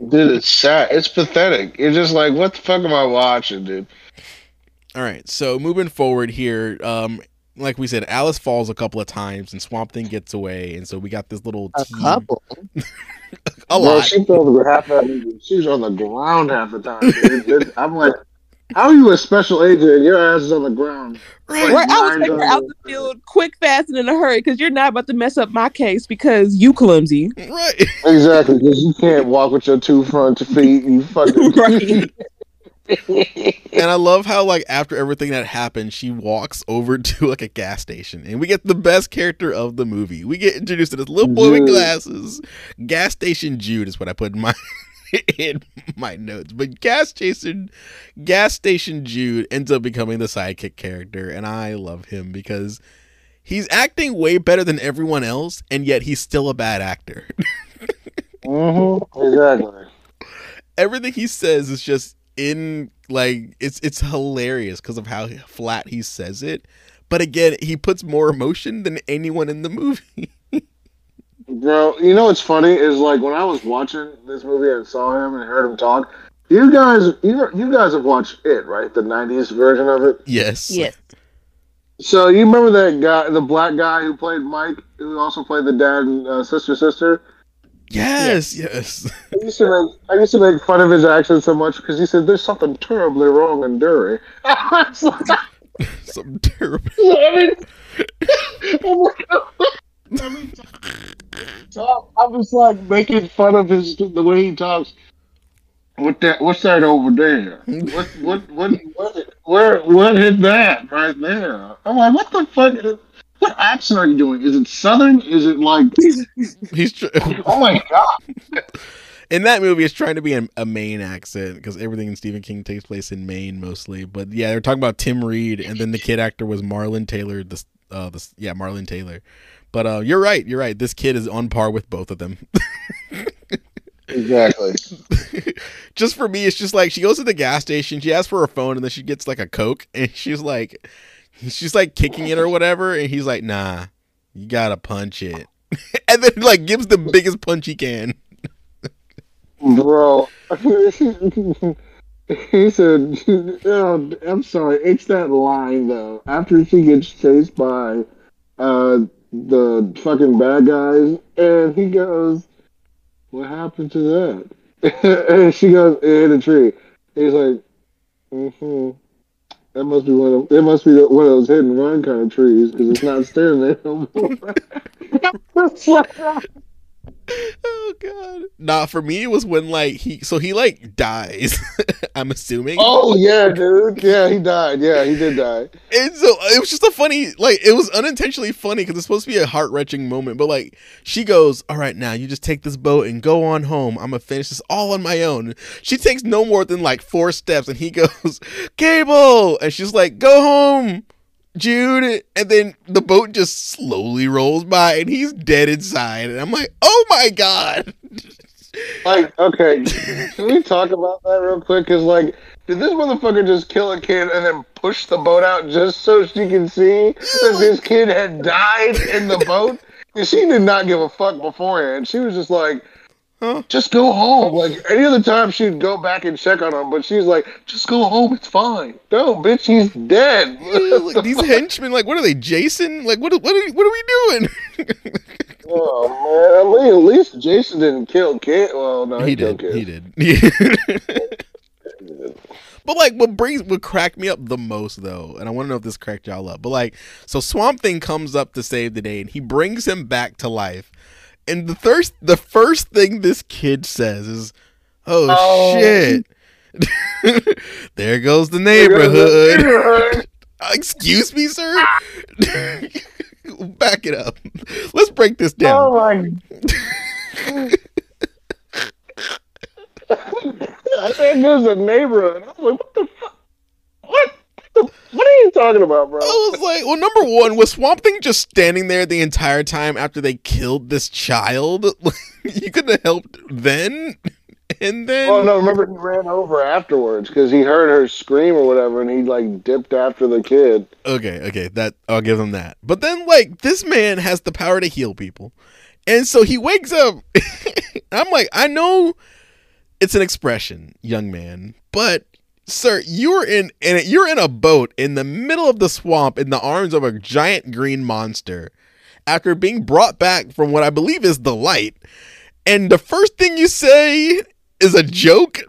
Dude, it's sad. It's pathetic. It's just like, what the fuck am I watching, dude? All right, so moving forward here, um, like we said, Alice falls a couple of times and Swamp Thing gets away, and so we got this little A team. couple. (laughs) A Bro, lot. she fell to half that movie. She was on the ground half the time. dude. I'm like, how are you a special agent and your ass is on the ground? Right. Right, I was Lines taking out the- the field quick, fast, and in a hurry because you're not about to mess up my case because you clumsy. Right. (laughs) Exactly, because you can't walk with your two front feet. You fucking (laughs) Right. And I love how like after everything that happened, she walks over (laughs) to like a gas station, and we get the best character of the movie. We get introduced to this little boy with glasses. Gas station Jude is what I put in my (laughs) in my notes. But gas station, gas station Jude ends up becoming the sidekick character, and I love him because he's acting way better than everyone else, and yet he's still a bad actor. (laughs) Mm-hmm. Exactly. everything he says is just in like it's it's hilarious because of how flat he says it. But again, he puts more emotion than anyone in the movie. (laughs) Bro, you know what's funny is like when I was watching this movie and saw him and heard him talk. You guys, you know, you guys have watched it, right? The '90s version of it. yes. yes. So you remember that guy, the black guy who played Mike, who also played the dad and uh, sister sister. Yes. Yes. (laughs) I used to make I used to make fun of his accent so much because he said there's something terribly wrong in Derry. (laughs) something was like, terrible. (laughs) I mean, I'm like, I mean, talk- I was like making fun of his the way he talks. What that? What's that over there? What? What? What? what where? What hit that right there? I'm like, what the fuck? What accent are you doing? Is it Southern? Is it like? (laughs) He's tr- Oh my god! in that movie. It's trying to be a, a Maine accent because everything in Stephen King takes place in Maine mostly. But yeah, they're talking about Tim Reid, and then the kid actor was Marlon Taylor. This, uh, this, yeah, Marlon Taylor. But uh, you're right. You're right. This kid is on par with both of them. (laughs) Exactly. (laughs) just for me, it's just like she goes to the gas station, she asks for her phone, and then she gets like a Coke, and she's like, (laughs) she's like kicking it or whatever, and he's like, nah, you gotta punch it. (laughs) and then like gives the biggest punch he can. Bro, (laughs) he said, oh, "I'm sorry, it's that line though." After she gets chased by uh, the fucking bad guys, and he goes, "What happened to that?" and she goes, "It hit a tree." He's like, "Mm-hmm." That must be one of it. Must be one of those hit and run kind of trees because it's not standing there no more. (laughs) (laughs) (laughs) oh god. Nah, for me it was when like he so he like dies. (laughs) I'm assuming. oh yeah, dude. Yeah, he died. Yeah, he did die. And so it was just a funny, like it was unintentionally funny because it's supposed to be a heart wrenching moment. But like she goes, "All right, now you just take this boat and go on home. I'm gonna finish this all on my own." She takes no more than like four steps, and he (laughs) goes, "Cable," and she's like, "Go home." Jude, and then the boat just slowly rolls by, and he's dead inside, and I'm like, "Oh my god!" (laughs) Like, okay, can we talk about that real quick? Cause like, did this motherfucker just kill a kid and then push the boat out just so she can see that this kid had died in the boat? And she did not give a fuck beforehand. She was just like, Huh? just go home. Like any other time, she'd go back and check on him, but she's like, just go home. It's fine. No, bitch, he's dead. like (laughs) these henchmen, like what are they, Jason? Like what? What are, what are we doing? (laughs) oh man, at least, at least Jason didn't kill kid. Well, no, he, he did. (laughs) He did. but like, what brings what cracked me up the most though, and I want to know if this cracked y'all up. But like, so Swamp Thing comes up to save the day, and he brings him back to life. And the first, the first thing this kid says is, "Oh, Oh. shit." (laughs) there goes the neighborhood. (laughs) Uh, Excuse me, sir. (laughs) Back it up. Let's break this down. Oh my I think there's a neighborhood. I was like, what the fuck? What? What are you talking about, bro? I was like, well, number one, was Swamp Thing just standing there the entire time after they killed this child? (laughs) you could have helped then, and then. Oh no! Remember, he ran over afterwards because he heard her scream or whatever, and he like dipped after the kid. Okay, okay, that I'll give him that. But then, like, this man has the power to heal people, and so he wakes up. (laughs) I'm like, I know it's an expression, young man, but sir, you're in and you're in a boat in the middle of the swamp in the arms of a giant green monster after being brought back from what I believe is the light. And the first thing you say is a joke.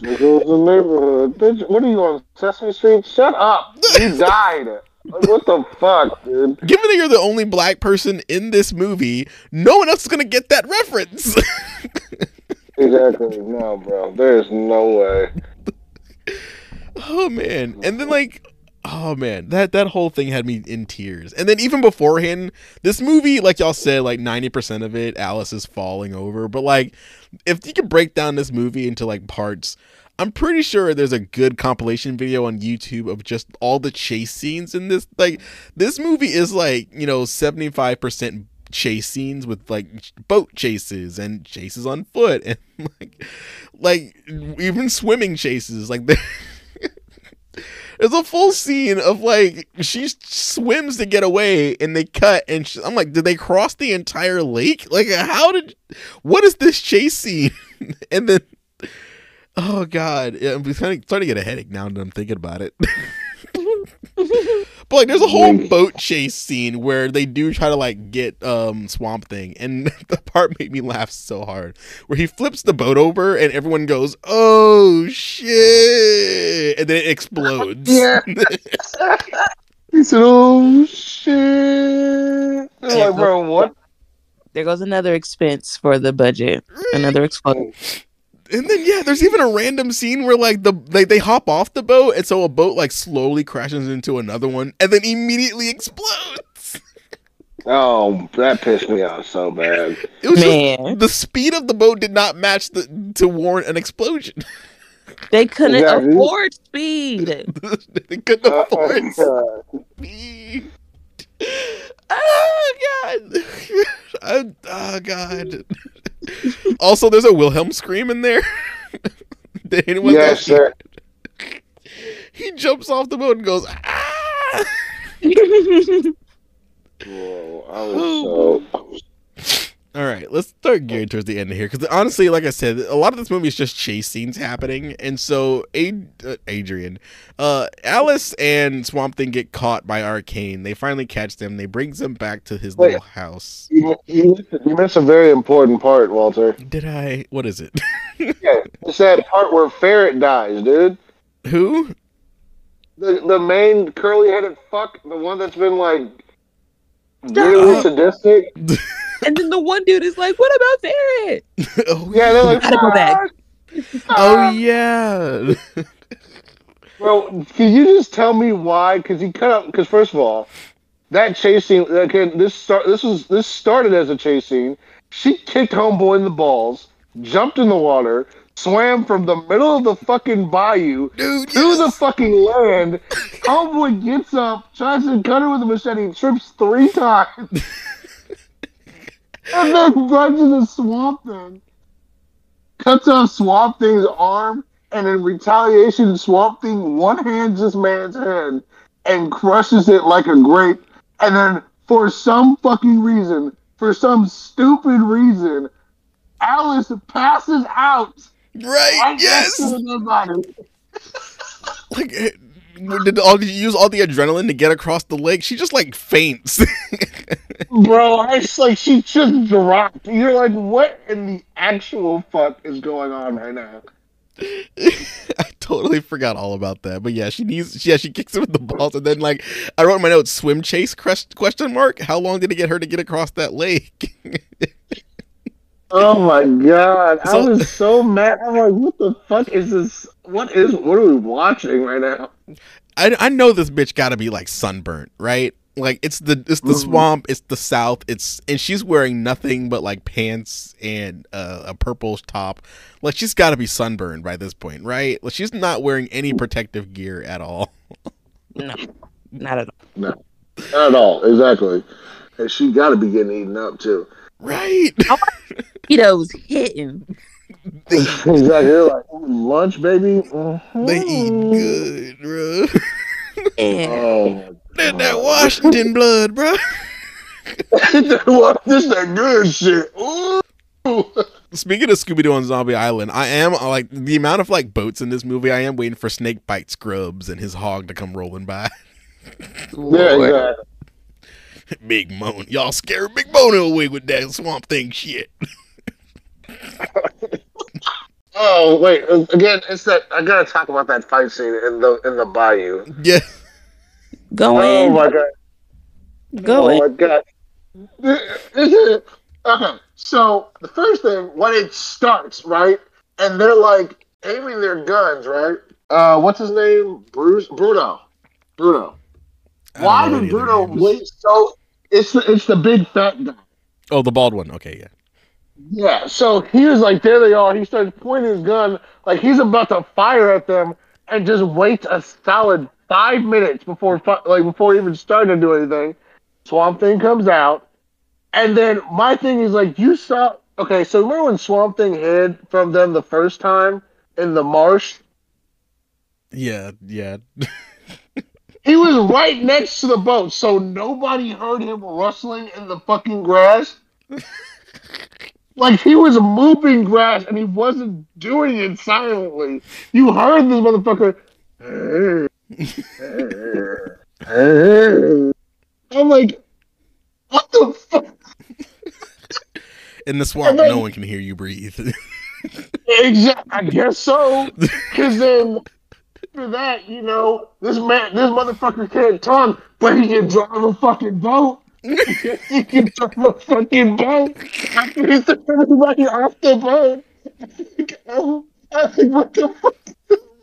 The neighborhood. Bitch, what are you on Sesame Street? Shut up! You (laughs) died. Like, what the fuck, dude? Given that you're the only black person in this movie, no one else is gonna get that reference. (laughs) Exactly. No, bro. There's no way. (laughs) oh man. And then like oh man, that that whole thing had me in tears. And then even beforehand, this movie, like y'all said, like 90% of it, Alice is falling over. But like if you could break down this movie into like parts, I'm pretty sure there's a good compilation video on YouTube of just all the chase scenes in this. Like this movie is like, you know, 75% chase scenes with like boat chases and chases on foot and (laughs) like like even swimming chases like (laughs) there's a full scene of like she swims to get away and they cut and she, I'm like did they cross the entire lake? Like how did what is this chase scene? (laughs) And then oh god yeah, I'm starting, starting to get a headache now that I'm thinking about it but like there's a whole Wink. boat chase scene where they do try to like get um swamp thing and (laughs) the part made me laugh so hard where he flips the boat over and everyone goes oh shit and then it explodes Yeah. (laughs) (laughs) He said, "Oh shit!" I'm like, bro, what? There goes another expense for the budget. Another explosion. And then yeah there's even a random scene where like the they, they hop off the boat and so a boat like slowly crashes into another one and then immediately explodes Oh, that pissed me off so bad. it was Man. just the speed of the boat did not match the to warrant an explosion They couldn't Exactly. afford speed. (laughs) they couldn't Uh, afford uh, speed. Oh god! (laughs) I, oh god! Also, there's a Wilhelm scream in there. (laughs) Did anyone yes, else- sir. (laughs) He jumps off the boat and goes, ah! (laughs) Bro, I was so. All right, let's start gearing towards the end here because honestly, like I said, a lot of this movie is just chase scenes happening, and so Ad- uh, Adrienne, uh, Alice and Swamp Thing get caught by Arcane. They finally catch them. They brings them back to his Wait. little house. You, you, you missed a very important part, Walter. Did I? What is it? (laughs) Yeah, it's that part where Ferret dies, dude. Who? The the main curly headed fuck, the one that's been like really sadistic. (laughs) and then the one dude is like, "What about Ferret?" (laughs) oh Yeah, they're like, Gotta go back. Oh yeah. (laughs) Bro, can you just tell me why? Because he cut up. Because first of all, that chase scene. Okay, this start. This was this started as a chase scene. She kicked homeboy in the balls, jumped in the water, swam from the middle of the fucking bayou Dude, to the fucking land. Homeboy gets up, tries to cut her with a machete, trips three times, (laughs) and then runs into Swamp Thing. Cuts off Swamp Thing's arm, and in retaliation, Swamp Thing one hands this man's head and crushes it like a grape. And then, for some fucking reason, for some stupid reason, Alice passes out. Right. next Yes. to the dead body. Like, eh, did all did you use all the adrenaline to get across the lake? She just like faints. (laughs) Bro, it's like she just dropped. You're like, what in the actual fuck is going on right now? (laughs) I totally forgot all about that. But yeah, she needs. Yeah, she kicks him with the balls, and then like I wrote in my notes, swim chase quest- question mark. How long did it get her to get across that lake? (laughs) Oh my god, I was so mad. I'm like, what the fuck is this? What is? What are we watching right now? I I know this bitch got to be like sunburnt, right? Like it's the it's the Mhm. swamp, it's the south, it's and she's wearing nothing but like pants and uh, a purple top. Like she's got to be sunburned by this point, right? Like she's not wearing any protective gear at all. No, not at all. No, Not at all. Exactly. And she got to be getting eaten up too. Right? Cheetos hitting. (laughs) exactly. They're like lunch, baby. Mhm. they eat good, bro. And Oh, (laughs) that, that Washington blood, bro. (laughs) what? This that good shit. Ooh. Speaking of Scooby Doo on Zombie Island, I am uh, like the amount of like boats in this movie. I am waiting for Snake Bite Scruggs and his hog to come rolling by. Yeah, exactly. (laughs) Big Moan, y'all scared Big Moan away with that Swamp Thing shit. (laughs) Oh wait, uh, again, it's that I gotta talk about that fight scene in the in the bayou. Yeah, Go Oh in. my god! Go oh in. my god! This is- okay, so the first thing when it starts, right, and they're like aiming their guns, right? Uh, what's his name? Bruce Bruno. Bruno. Why did any of their Bruno wait so? It's the, it's the big fat guy. Oh, the bald one. Okay, yeah. Yeah, so he was like, there they are. He starts pointing his gun like he's about to fire at them, and just waits a solid five minutes before fi- like before even starting to do anything. Swamp Thing comes out, and then my thing is like, you saw. Okay, so remember when Swamp Thing hid from them the first time in the marsh? Yeah, yeah. (laughs) He was right next to the boat, so nobody heard him rustling in the fucking grass. like he was moving grass and he wasn't doing it silently. You heard this motherfucker. I'm like, what the fuck? In the swamp, then- no one can hear you breathe. (laughs) Exactly. I guess so. Because then after that, you know, this man, this motherfucker can't talk, but he can drive a fucking boat. (laughs) he can drive a fucking boat. After he took everybody off the boat. Oh, I think, what the fuck?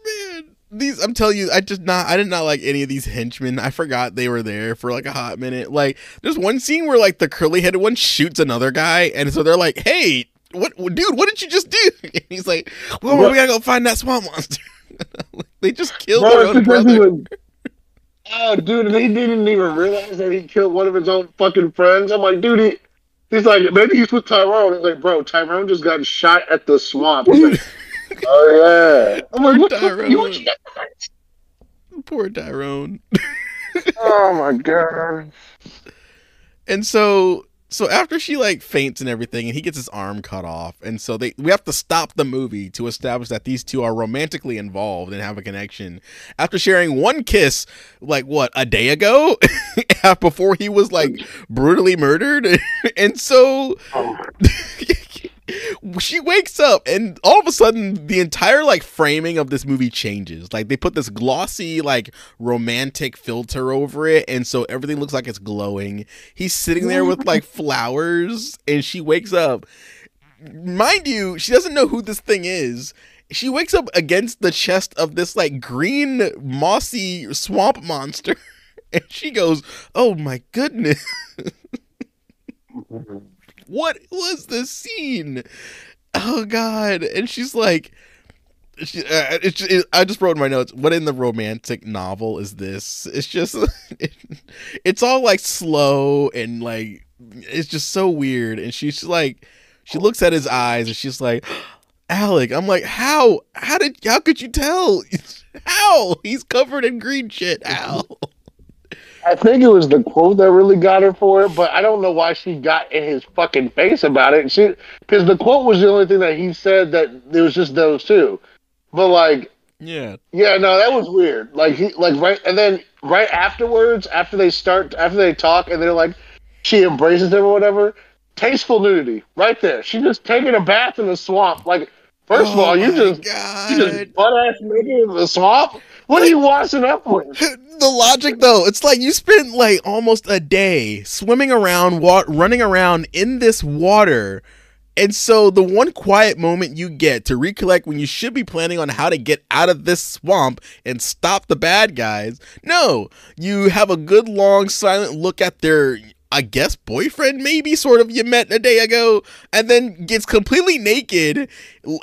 Man, these I'm telling you, I just not I did not like any of these henchmen. I forgot they were there for like a hot minute. Like there's one scene where like the curly headed one shoots another guy, and so they're like, "Hey, what, dude? What did you just do?" (laughs) And he's like, "Well, we gotta go find that swamp monster." (laughs) they just killed Bro, their own brother. (laughs) Oh, dude, he didn't even realize that he killed one of his own fucking friends. I'm like, dude, he, he's like, maybe he's with Tyrone. He's like, bro, Tyrone just got shot at the swamp. Like, (laughs) oh, yeah. I'm like, what the Tyrone. you, Poor Tyrone. Oh, my God. And so so after she like faints and everything and he gets his arm cut off and so they we have to stop the movie to establish that these two are romantically involved and have a connection. After sharing one kiss like what a day ago? (laughs) Before he was like brutally murdered? (laughs) And so Oh, (laughs) she wakes up and all of a sudden the entire like framing of this movie changes. Like they put this glossy like romantic filter over it and so everything looks like it's glowing. He's sitting there with like (laughs) flowers and she wakes up. Mind you she doesn't know who this thing is. She wakes up against the chest of this like green mossy swamp monster (laughs) and she goes oh my goodness (laughs) what was the scene? Oh God! And she's like, she, uh, it's it, I just wrote in my notes. What in the romantic novel is this? It's just, (laughs) it, it's all like slow and like it's just so weird. And she's like, she looks at his eyes and she's like, (gasps) Alec. I'm like, how? How did? How could you tell? (laughs) How? He's covered in green shit. How? I think it was the quote that really got her for it, but I don't know why she got in his fucking face about it. She because the quote was the only thing that he said that it was just those two. But like, Yeah. yeah, no, that was weird. Like he like right and then right afterwards, after they start after they talk and they're like she embraces him or whatever, tasteful nudity. Right there. She just taking a bath in the swamp. Like, first of Oh all, you just God. you just butt ass naked in the swamp? What are you washing up with? (laughs) the logic though it's like you spent like almost a day swimming around wa- running around in this water And so the one quiet moment you get to recollect when you should be planning on how to get out of this swamp and stop the bad guys, no, you have a good long silent look at their I guess boyfriend maybe sort of you met a day ago and then gets completely naked.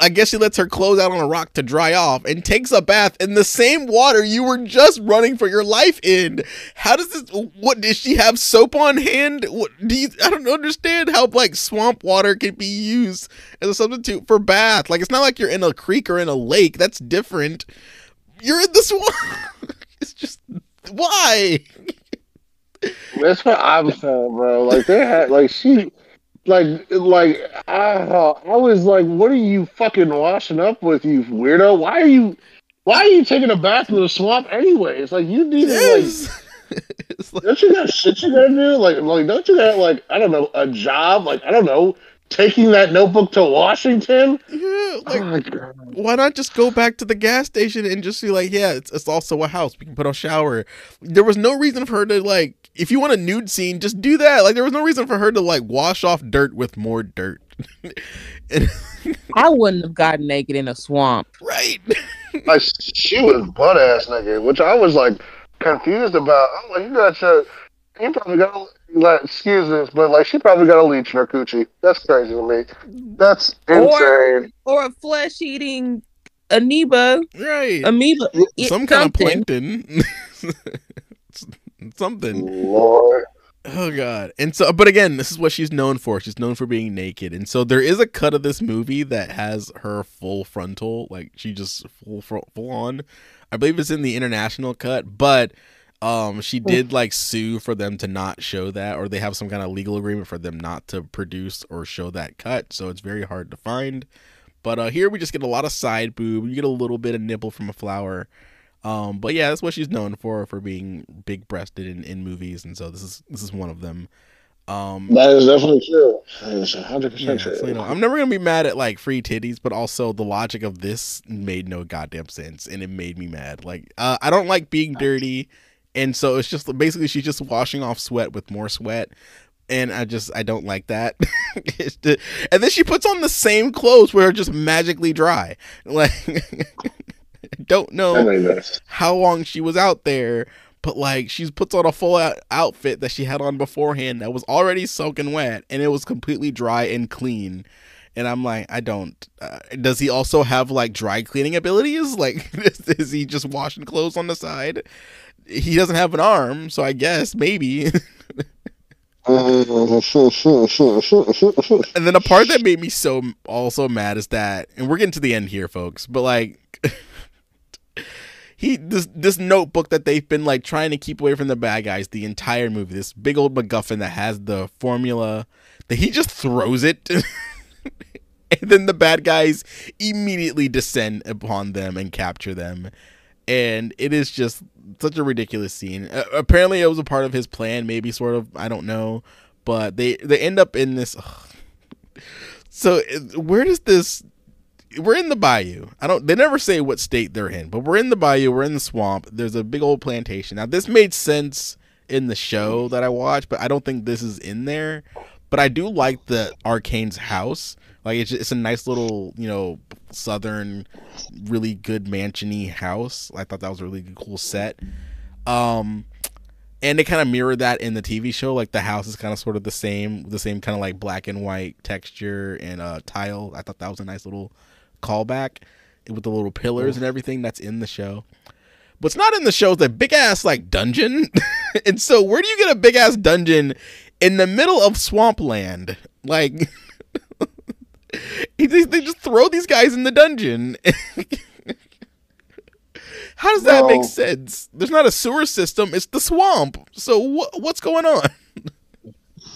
I guess she lets her clothes out on a rock to dry off and takes a bath in the same water you were just running for your life in. How does this what does she have soap on hand? What do you I don't understand how like swamp water can be used as a substitute for bath. Like it's not like you're in a creek or in a lake. That's different. You're in the swamp. (laughs) it's just why? (laughs) That's what I'm saying, bro. Like they had, like she, like, like I, I was like, what are you fucking washing up with, you weirdo? Why are you, why are you taking a bath in the swamp anyway? It's like you need to like. (laughs) Like- Don't you got shit you gotta do? Like, like, don't you got like, I don't know, a job? Like, I don't know, taking that notebook to Washington? yeah, like oh why not just go back to the gas station and just be like, yeah, it's, it's also a house. We can put a shower. There was no reason for her to like, if you want a nude scene, just do that. Like, there was no reason for her to like wash off dirt with more dirt. I wouldn't have gotten naked in a swamp. right. (laughs) Like, she was butt ass naked, which I was like confused about. I'm like, you got your, you probably got like, excuse this, but like, she probably got a leech in her coochie. That's crazy to me. That's insane. Or a flesh eating amoeba. Right. Amoeba. eat Some kind of plankton. (laughs) Something. Lord. Oh god. And so but again, this is what she's known for. She's known for being naked. And so there is a cut of this movie that has her full frontal, like she just full full on. I believe it's in the international cut, but um she did like sue for them to not show that or they have some kind of legal agreement for them not to produce or show that cut. So it's very hard to find. But uh here we just get a lot of side boob. You get a little bit of nipple from a flower. Um, but yeah, that's what she's known for for being big breasted in, in movies, and so this is this is one of them. Um, That is definitely true. That is 100% yeah, true. so, you know, I'm never gonna be mad at like free titties, but also the logic of this made no goddamn sense, and it made me mad. Like, uh, I don't like being dirty, and so it's just basically she's just washing off sweat with more sweat, and I just I don't like that. (laughs) And then she puts on the same clothes where just magically dry. Like, (laughs) don't know I mean, that's, how long she was out there, but like she puts on a full out outfit that she had on beforehand that was already soaking wet and it was completely dry and clean. And I'm like, I don't. Uh, does he also have like dry cleaning abilities? (laughs) Like, is, (laughs) is he just washing clothes on the side? He doesn't have an arm, so I guess maybe. and then a part that made me so also mad is that, and we're getting to the end here, folks. But like, (laughs) he this this notebook that they've been like trying to keep away from the bad guys the entire movie. This big old MacGuffin that has the formula that he just throws it. (laughs) and then the bad guys immediately descend upon them and capture them and it is just such a ridiculous scene uh, apparently it was a part of his plan maybe sort of i don't know but they they end up in this (sighs) so uh, where does this we're in the bayou. I don't they never say what state they're in but we're in the bayou we're in the swamp. There's a big old plantation. Now this made sense in the show that i watched but i don't think this is in there. But i do like the arcane's house. Like it's, it's a nice little you know southern really good mansiony house. I thought that was a really cool set. Um and they kind of mirror that in the tv show. Like the house is kind of sort of the same the same kind of like black and white texture and uh tile. I thought that was a nice little callback with the little pillars and everything that's in the show what's not in the show is a big ass like dungeon (laughs) and so where do you get a big ass dungeon in the middle of swampland like (laughs) they just throw these guys in the dungeon. (laughs) How does that make sense? There's not a sewer system; it's the swamp. So what what's going on?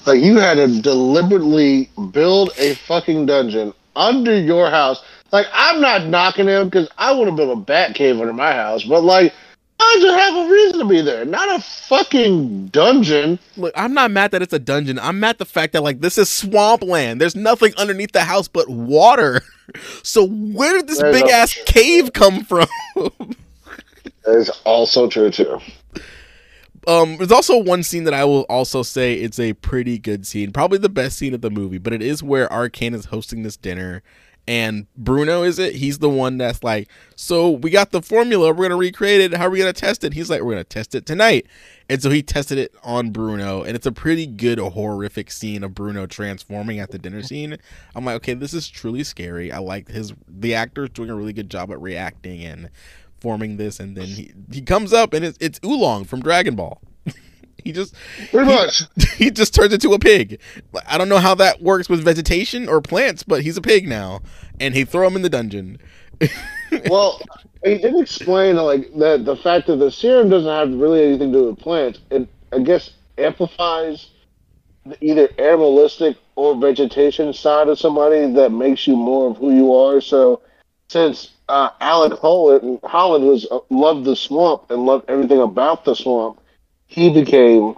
like, you had to deliberately build a fucking dungeon under your house. Like, I'm not knocking him because I would have built a bat cave under my house, but like, I just have a reason to be there, not a fucking dungeon. Look, I'm not mad that it's a dungeon. I'm mad the fact that like this is swampland. There's nothing underneath the house but water. (laughs) So where did this There's big ass (laughs) cave come from? That is also true too. Um, there's also one scene that I will also say it's a pretty good scene, probably the best scene of the movie, but it is where Arcane is hosting this dinner and Bruno is it? He's the one that's like, so we got the formula, we're gonna recreate it. How are we gonna test it? He's like, we're gonna test it tonight, and so he tested it on Bruno, and it's a pretty good horrific scene of Bruno transforming at the dinner scene. I'm like, okay, this is truly scary. I like his the actor's doing a really good job at reacting and forming this, and then he he comes up and it's it's Oolong from Dragon Ball. He just Pretty he- much. (laughs) he just turns into a pig. I don't know how that works with vegetation or plants, but he's a pig now, and he throw him in the dungeon. (laughs) well, he did explain like that the fact that the serum doesn't have really anything to do with plants. It I guess amplifies the either animalistic or vegetation side of somebody that makes you more of who you are. So since uh, Alec Holland, Holland was uh, loved the swamp and loved everything about the swamp, he became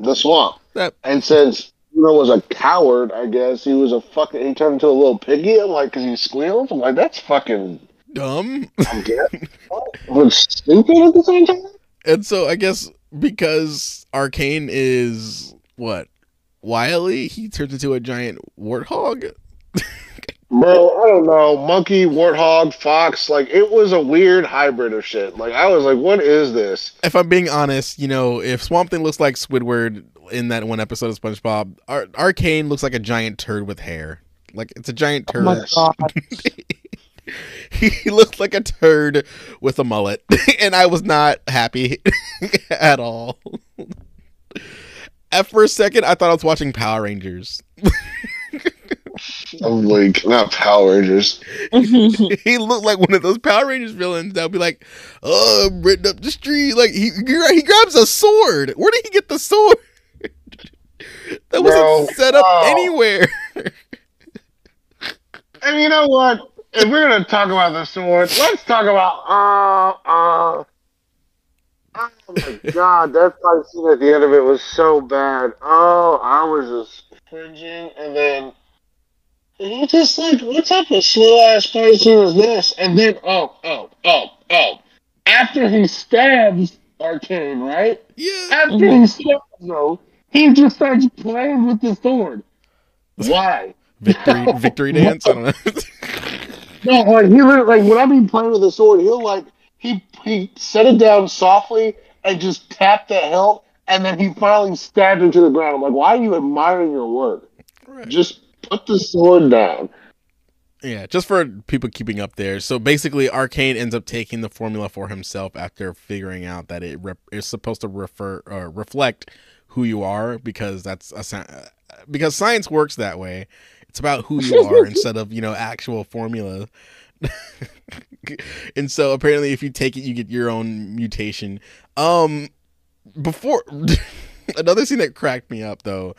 the swamp. That And since Bruno was a coward, I guess he was a fucking. He turned into a little piggy. I'm like, because he squeals. I'm like, that's fucking. dumb. I'm (laughs) getting. but stupid at the same time. and so I guess because Arcane is what Wily, he turns into a giant warthog. (laughs) Bro, I don't know. Monkey, warthog, fox. Like it was a weird hybrid of shit. Like I was like, what is this? If I'm being honest, you know, if Swamp Thing looks like Squidward in that one episode of SpongeBob, Ar- Arcane looks like a giant turd with hair. Like it's a giant Oh turd. my god. (laughs) he looked like a turd with a mullet, (laughs) and I was not happy (laughs) at all. At first second, I thought I was watching Power Rangers. I'm like, not Power Rangers. (laughs) he looked like one of those Power Rangers villains that would be like, "Oh, I'm written up the street." Like he he grabs a sword. Where did he get the sword? (laughs) that wasn't Bro, set up oh. anywhere. (laughs) And you know what? If we're gonna talk about the sword, let's talk about uh uh. Oh my god, that fight scene at the end of it was so bad. Oh, I was just cringing, and then he just like, what type of slow ass person is this? And then oh oh oh oh, after he stabs Arcane, right? Yeah. After he stabs though, he just starts playing with the sword. Why? Victory victory dance. I don't know. (laughs) No, like he literally, like when I mean playing with the sword, he'll like he he set it down softly and just tap the hilt, and then he finally stabbed into the ground. I'm like, why are you admiring your work? Right. Just put the sword down. Yeah, just for people keeping up there. So basically, Arcane ends up taking the formula for himself after figuring out that it rep- is supposed to refer or reflect who you are because that's a sci- uh, because science works that way. It's about who you are (laughs) instead of you know actual formula. (laughs) and so apparently, if you take it, you get your own mutation. Um, before (laughs) another scene that cracked me up though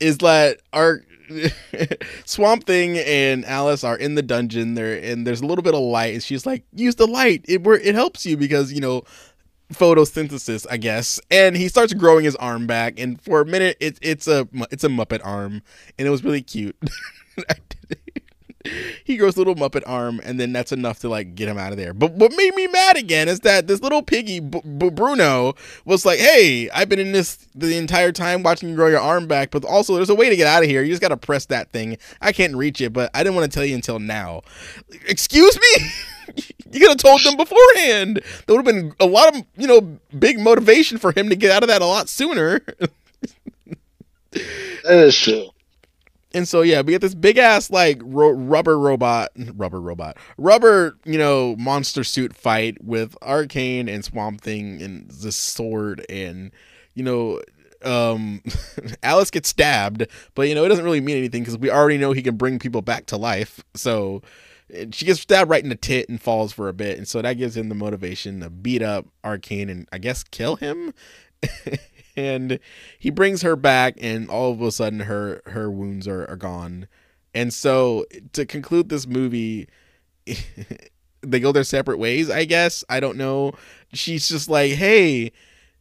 is that our (laughs) Swamp Thing and Alice are in the dungeon there, and there's a little bit of light, and she's like, "Use the light. It it helps you because you know." photosynthesis i guess and he starts growing his arm back and for a minute it's it's a it's a muppet arm and it was really cute. (laughs) he grows a little muppet arm and then that's enough to like get him out of there. But what made me mad again is that this little piggy B- B- bruno was like hey i've been in this the entire time watching you grow your arm back but also there's a way to get out of here. You just gotta press that thing. I can't reach it but i didn't want to tell you until now. Excuse me? (laughs) You could have told them beforehand. There would have been a lot of you know big motivation for him to get out of that a lot sooner. (laughs) That is true. And so yeah, we get this big ass like ro- rubber robot, (laughs) rubber robot, rubber you know monster suit fight with Arcane and Swamp Thing and the sword and you know um (laughs) Alice gets stabbed, but you know it doesn't really mean anything because we already know he can bring people back to life. So she gets stabbed right in the tit and falls for a bit, and so that gives him the motivation to beat up Arcane and I guess kill him. (laughs) and he brings her back and all of a sudden her her wounds are, are gone. And so to conclude this movie (laughs) they go their separate ways i guess. I don't know. She's just like hey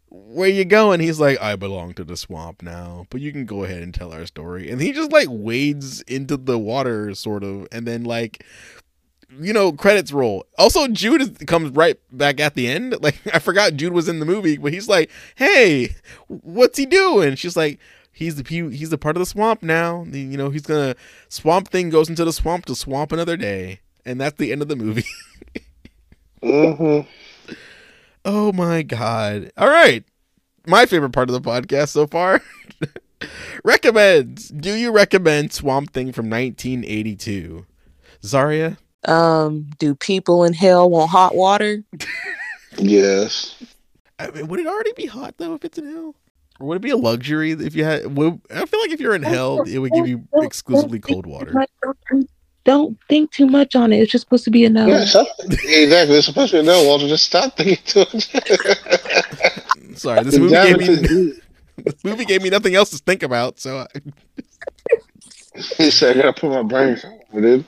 where you going? He's like i belong to the swamp now but you can go ahead and tell our story. And he just like wades into the water sort of. And then like you know, credits roll. Also, Jude is, comes right back at the end. (laughs) Like I forgot Jude was in the movie, but he's like, "Hey, what's he doing?" She's like, "He's the he, he's a part of the swamp now. The- you know, he's gonna swamp thing goes into the swamp to swamp another day." And that's the end of the movie. (laughs) hmm Oh my god. All right. My favorite part of the podcast so far. (laughs) Recommends. Do you recommend Swamp Thing from 1982? Zharia? Um, do people in hell want hot water? Yes. I mean, would it already be hot though if it's in hell? Or would it be a luxury if you had would, I feel like if you're in hell, it would give you exclusively cold water. Don't think too much on it. It's just supposed to be a no. Yeah, stop. exactly. It's supposed to be a no, Walter. Just stop thinking too much. (laughs) Sorry, this movie gave me (laughs) this movie gave me nothing else to think about, so I, He said, "I gotta put my brain somewhere, dude."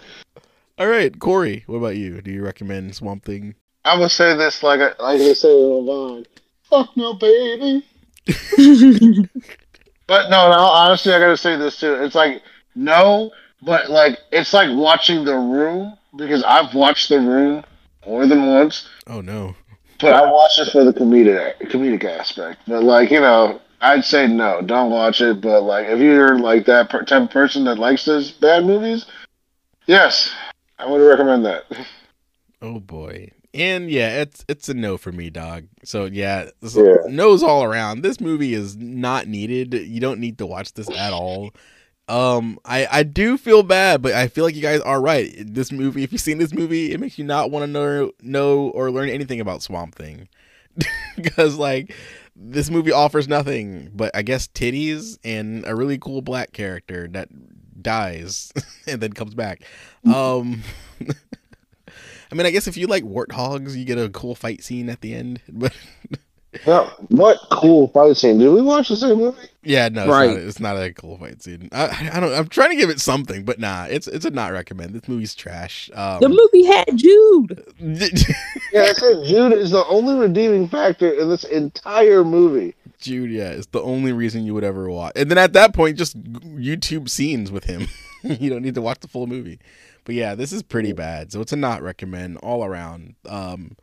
All right, Corey, what about you? Do you recommend Swamp Thing? I'm gonna say this like I, like they say in Vine. Fuck no, baby. (laughs) But no, no. Honestly, I gotta say this too. It's like no, but like it's like watching The Room because I've watched The Room more than once, Oh no. but I watched it for the comedic comedic aspect. But like you know, I'd say no, don't watch it. But like if you're like that per- type of person that likes those bad movies, yes, I would recommend that. Oh boy. And yeah, it's it's a no for me, dog. So yeah, this- Yeah. no's all around. This movie is not needed. You don't need to watch this at all. Um, I I do feel bad, but I feel like you guys are right. This movie, if you've seen this movie, it makes you not want to know know or learn anything about Swamp Thing, (laughs) because like this movie offers nothing but I guess titties and a really cool black character that dies (laughs) and then comes back. Um. (laughs) I mean, I guess if you like warthogs, you get a cool fight scene at the end. (laughs) But Now, what cool fight scene? Did we watch the same movie? yeah, no, it's, Right. not, it's not a cool fight scene. I, I don't. I'm trying to give it something, but nah, it's it's a not recommend. This movie's trash. Um, the movie had Jude. Yeah, I said Jude is the only redeeming factor in this entire movie. Jude, yeah, is the only reason you would ever watch. And then at that point, just YouTube scenes with him. (laughs) you don't need to watch the full movie. But yeah, this is pretty bad. So it's a not recommend all around. Um,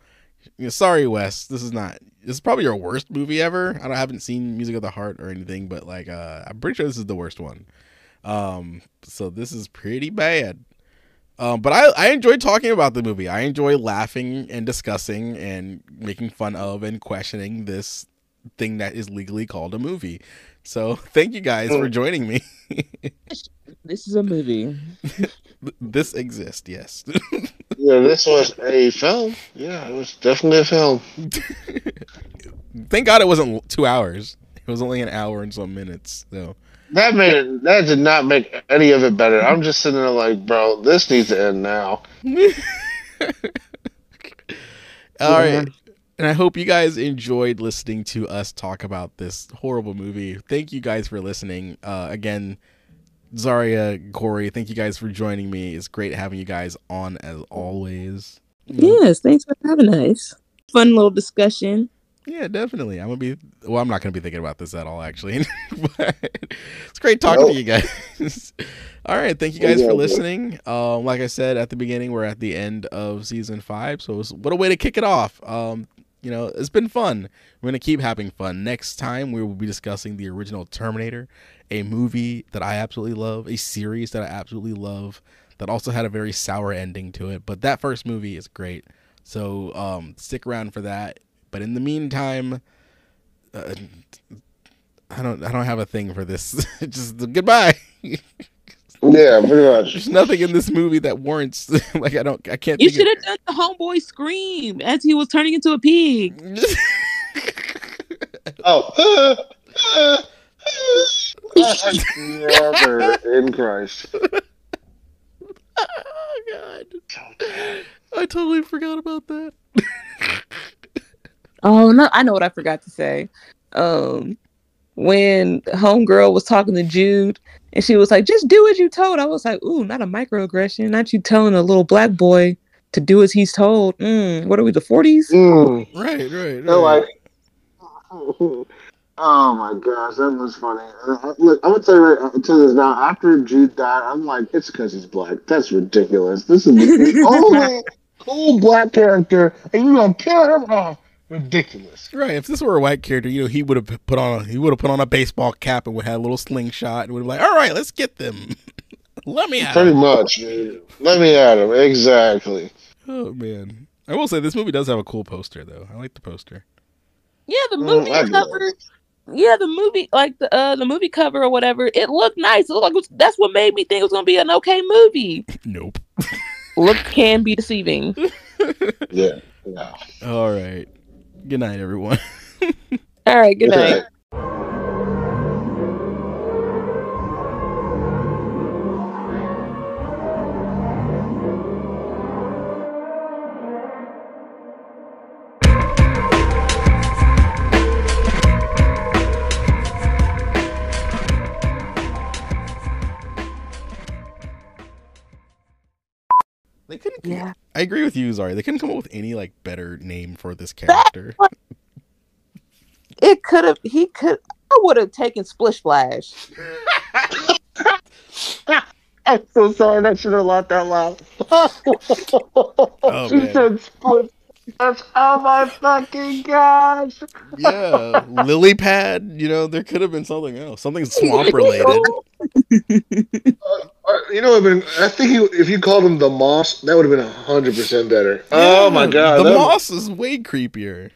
you know, sorry, Wes. This is not. This is probably your worst movie ever. I, don't, I haven't seen Music of the Heart or anything, but like, uh, I'm pretty sure this is the worst one. Um, so this is pretty bad. Um, but I, I enjoy talking about the movie. I enjoy laughing and discussing and making fun of and questioning this thing that is legally called a movie. So (laughs) thank you guys for oh. joining me. (laughs) This is a movie. (laughs) this exists, yes. Yeah, this was a film. Yeah, it was definitely a film. Thank God it wasn't two hours. It was only an hour and some minutes. So That made it. That did not make any of it better. I'm just sitting there like, bro, this needs to end now. all right. And I hope you guys enjoyed listening to us talk about this horrible movie. Thank you guys for listening. Uh, again, Zharia, Corey, thank you guys for joining me. It's great having you guys on as always. Yes, thanks for having us. Fun little discussion. Yeah, definitely. I'm gonna be. Well, I'm not gonna be thinking about this at all, actually. (laughs) but it's great talking to you guys. (laughs) all right, thank you guys Yeah, for yeah. listening. Um, like I said at the beginning, we're at the end of season five, so it's, what a way to kick it off. Um, you know, it's been fun. We're gonna keep having fun. Next time, we will be discussing the original Terminator, a movie that I absolutely love, a series that I absolutely love, that also had a very sour ending to it. But that first movie is great. So um, stick around for that. But in the meantime, uh, I don't I don't have a thing for this. (laughs) Just goodbye. (laughs) Yeah, pretty much. There's nothing in this movie that warrants (laughs) like I don't I can't. You should have done the homeboy scream as he was turning into a pig. of- (laughs) Oh. Brother in Christ. (laughs) oh god! I totally forgot about that. Oh no, I know what I forgot to say. Um, when homegirl was talking to Jude and she was like, "Just do as you told," I was like, "Ooh, not a microaggression. Not you telling a little black boy to do as he's told." Mm, what are we, the forties? Mm. Right, right. They're like, (laughs) Oh my gosh, that was funny. Uh, uh, Look, I'm gonna tell you right I'll tell you this now. After Jude died, I'm like, it's because he's black. That's ridiculous. This is the only (laughs) cool black character, and you're gonna kill him off? Ridiculous. Right. If this were a white character, you know, he would have put on a, he would have put on a baseball cap and would have a little slingshot and would have like, all right, let's get them. (laughs) Let me have Pretty them. much. dude. Let me at him. Exactly. Oh man. I will say this movie does have a cool poster though. I like the poster. Yeah, the Mm, movie I get cover. Yeah, the movie, like the uh, the movie cover or whatever, it looked nice. It looked like it was, that's what made me think it was gonna be an okay movie. (laughs) Nope. Look can be deceiving. (laughs) Yeah. Yeah. All right. Good night, everyone. All right, good night. They couldn't. Yeah. I agree with you, Zari. They couldn't come up with any like better name for this character. It could have. He could. I would have taken Splish Splash. (laughs) I'm so sorry. That should have laughed out loud. Oh, she man. said split. That's, oh my fucking gosh. yeah, lily pad. You know, there could have been something else, something swamp (laughs) related. Uh, you know, what would've been, I think you, if you called him the moss, that would have been hundred percent better. oh my god, the that- moss is way creepier.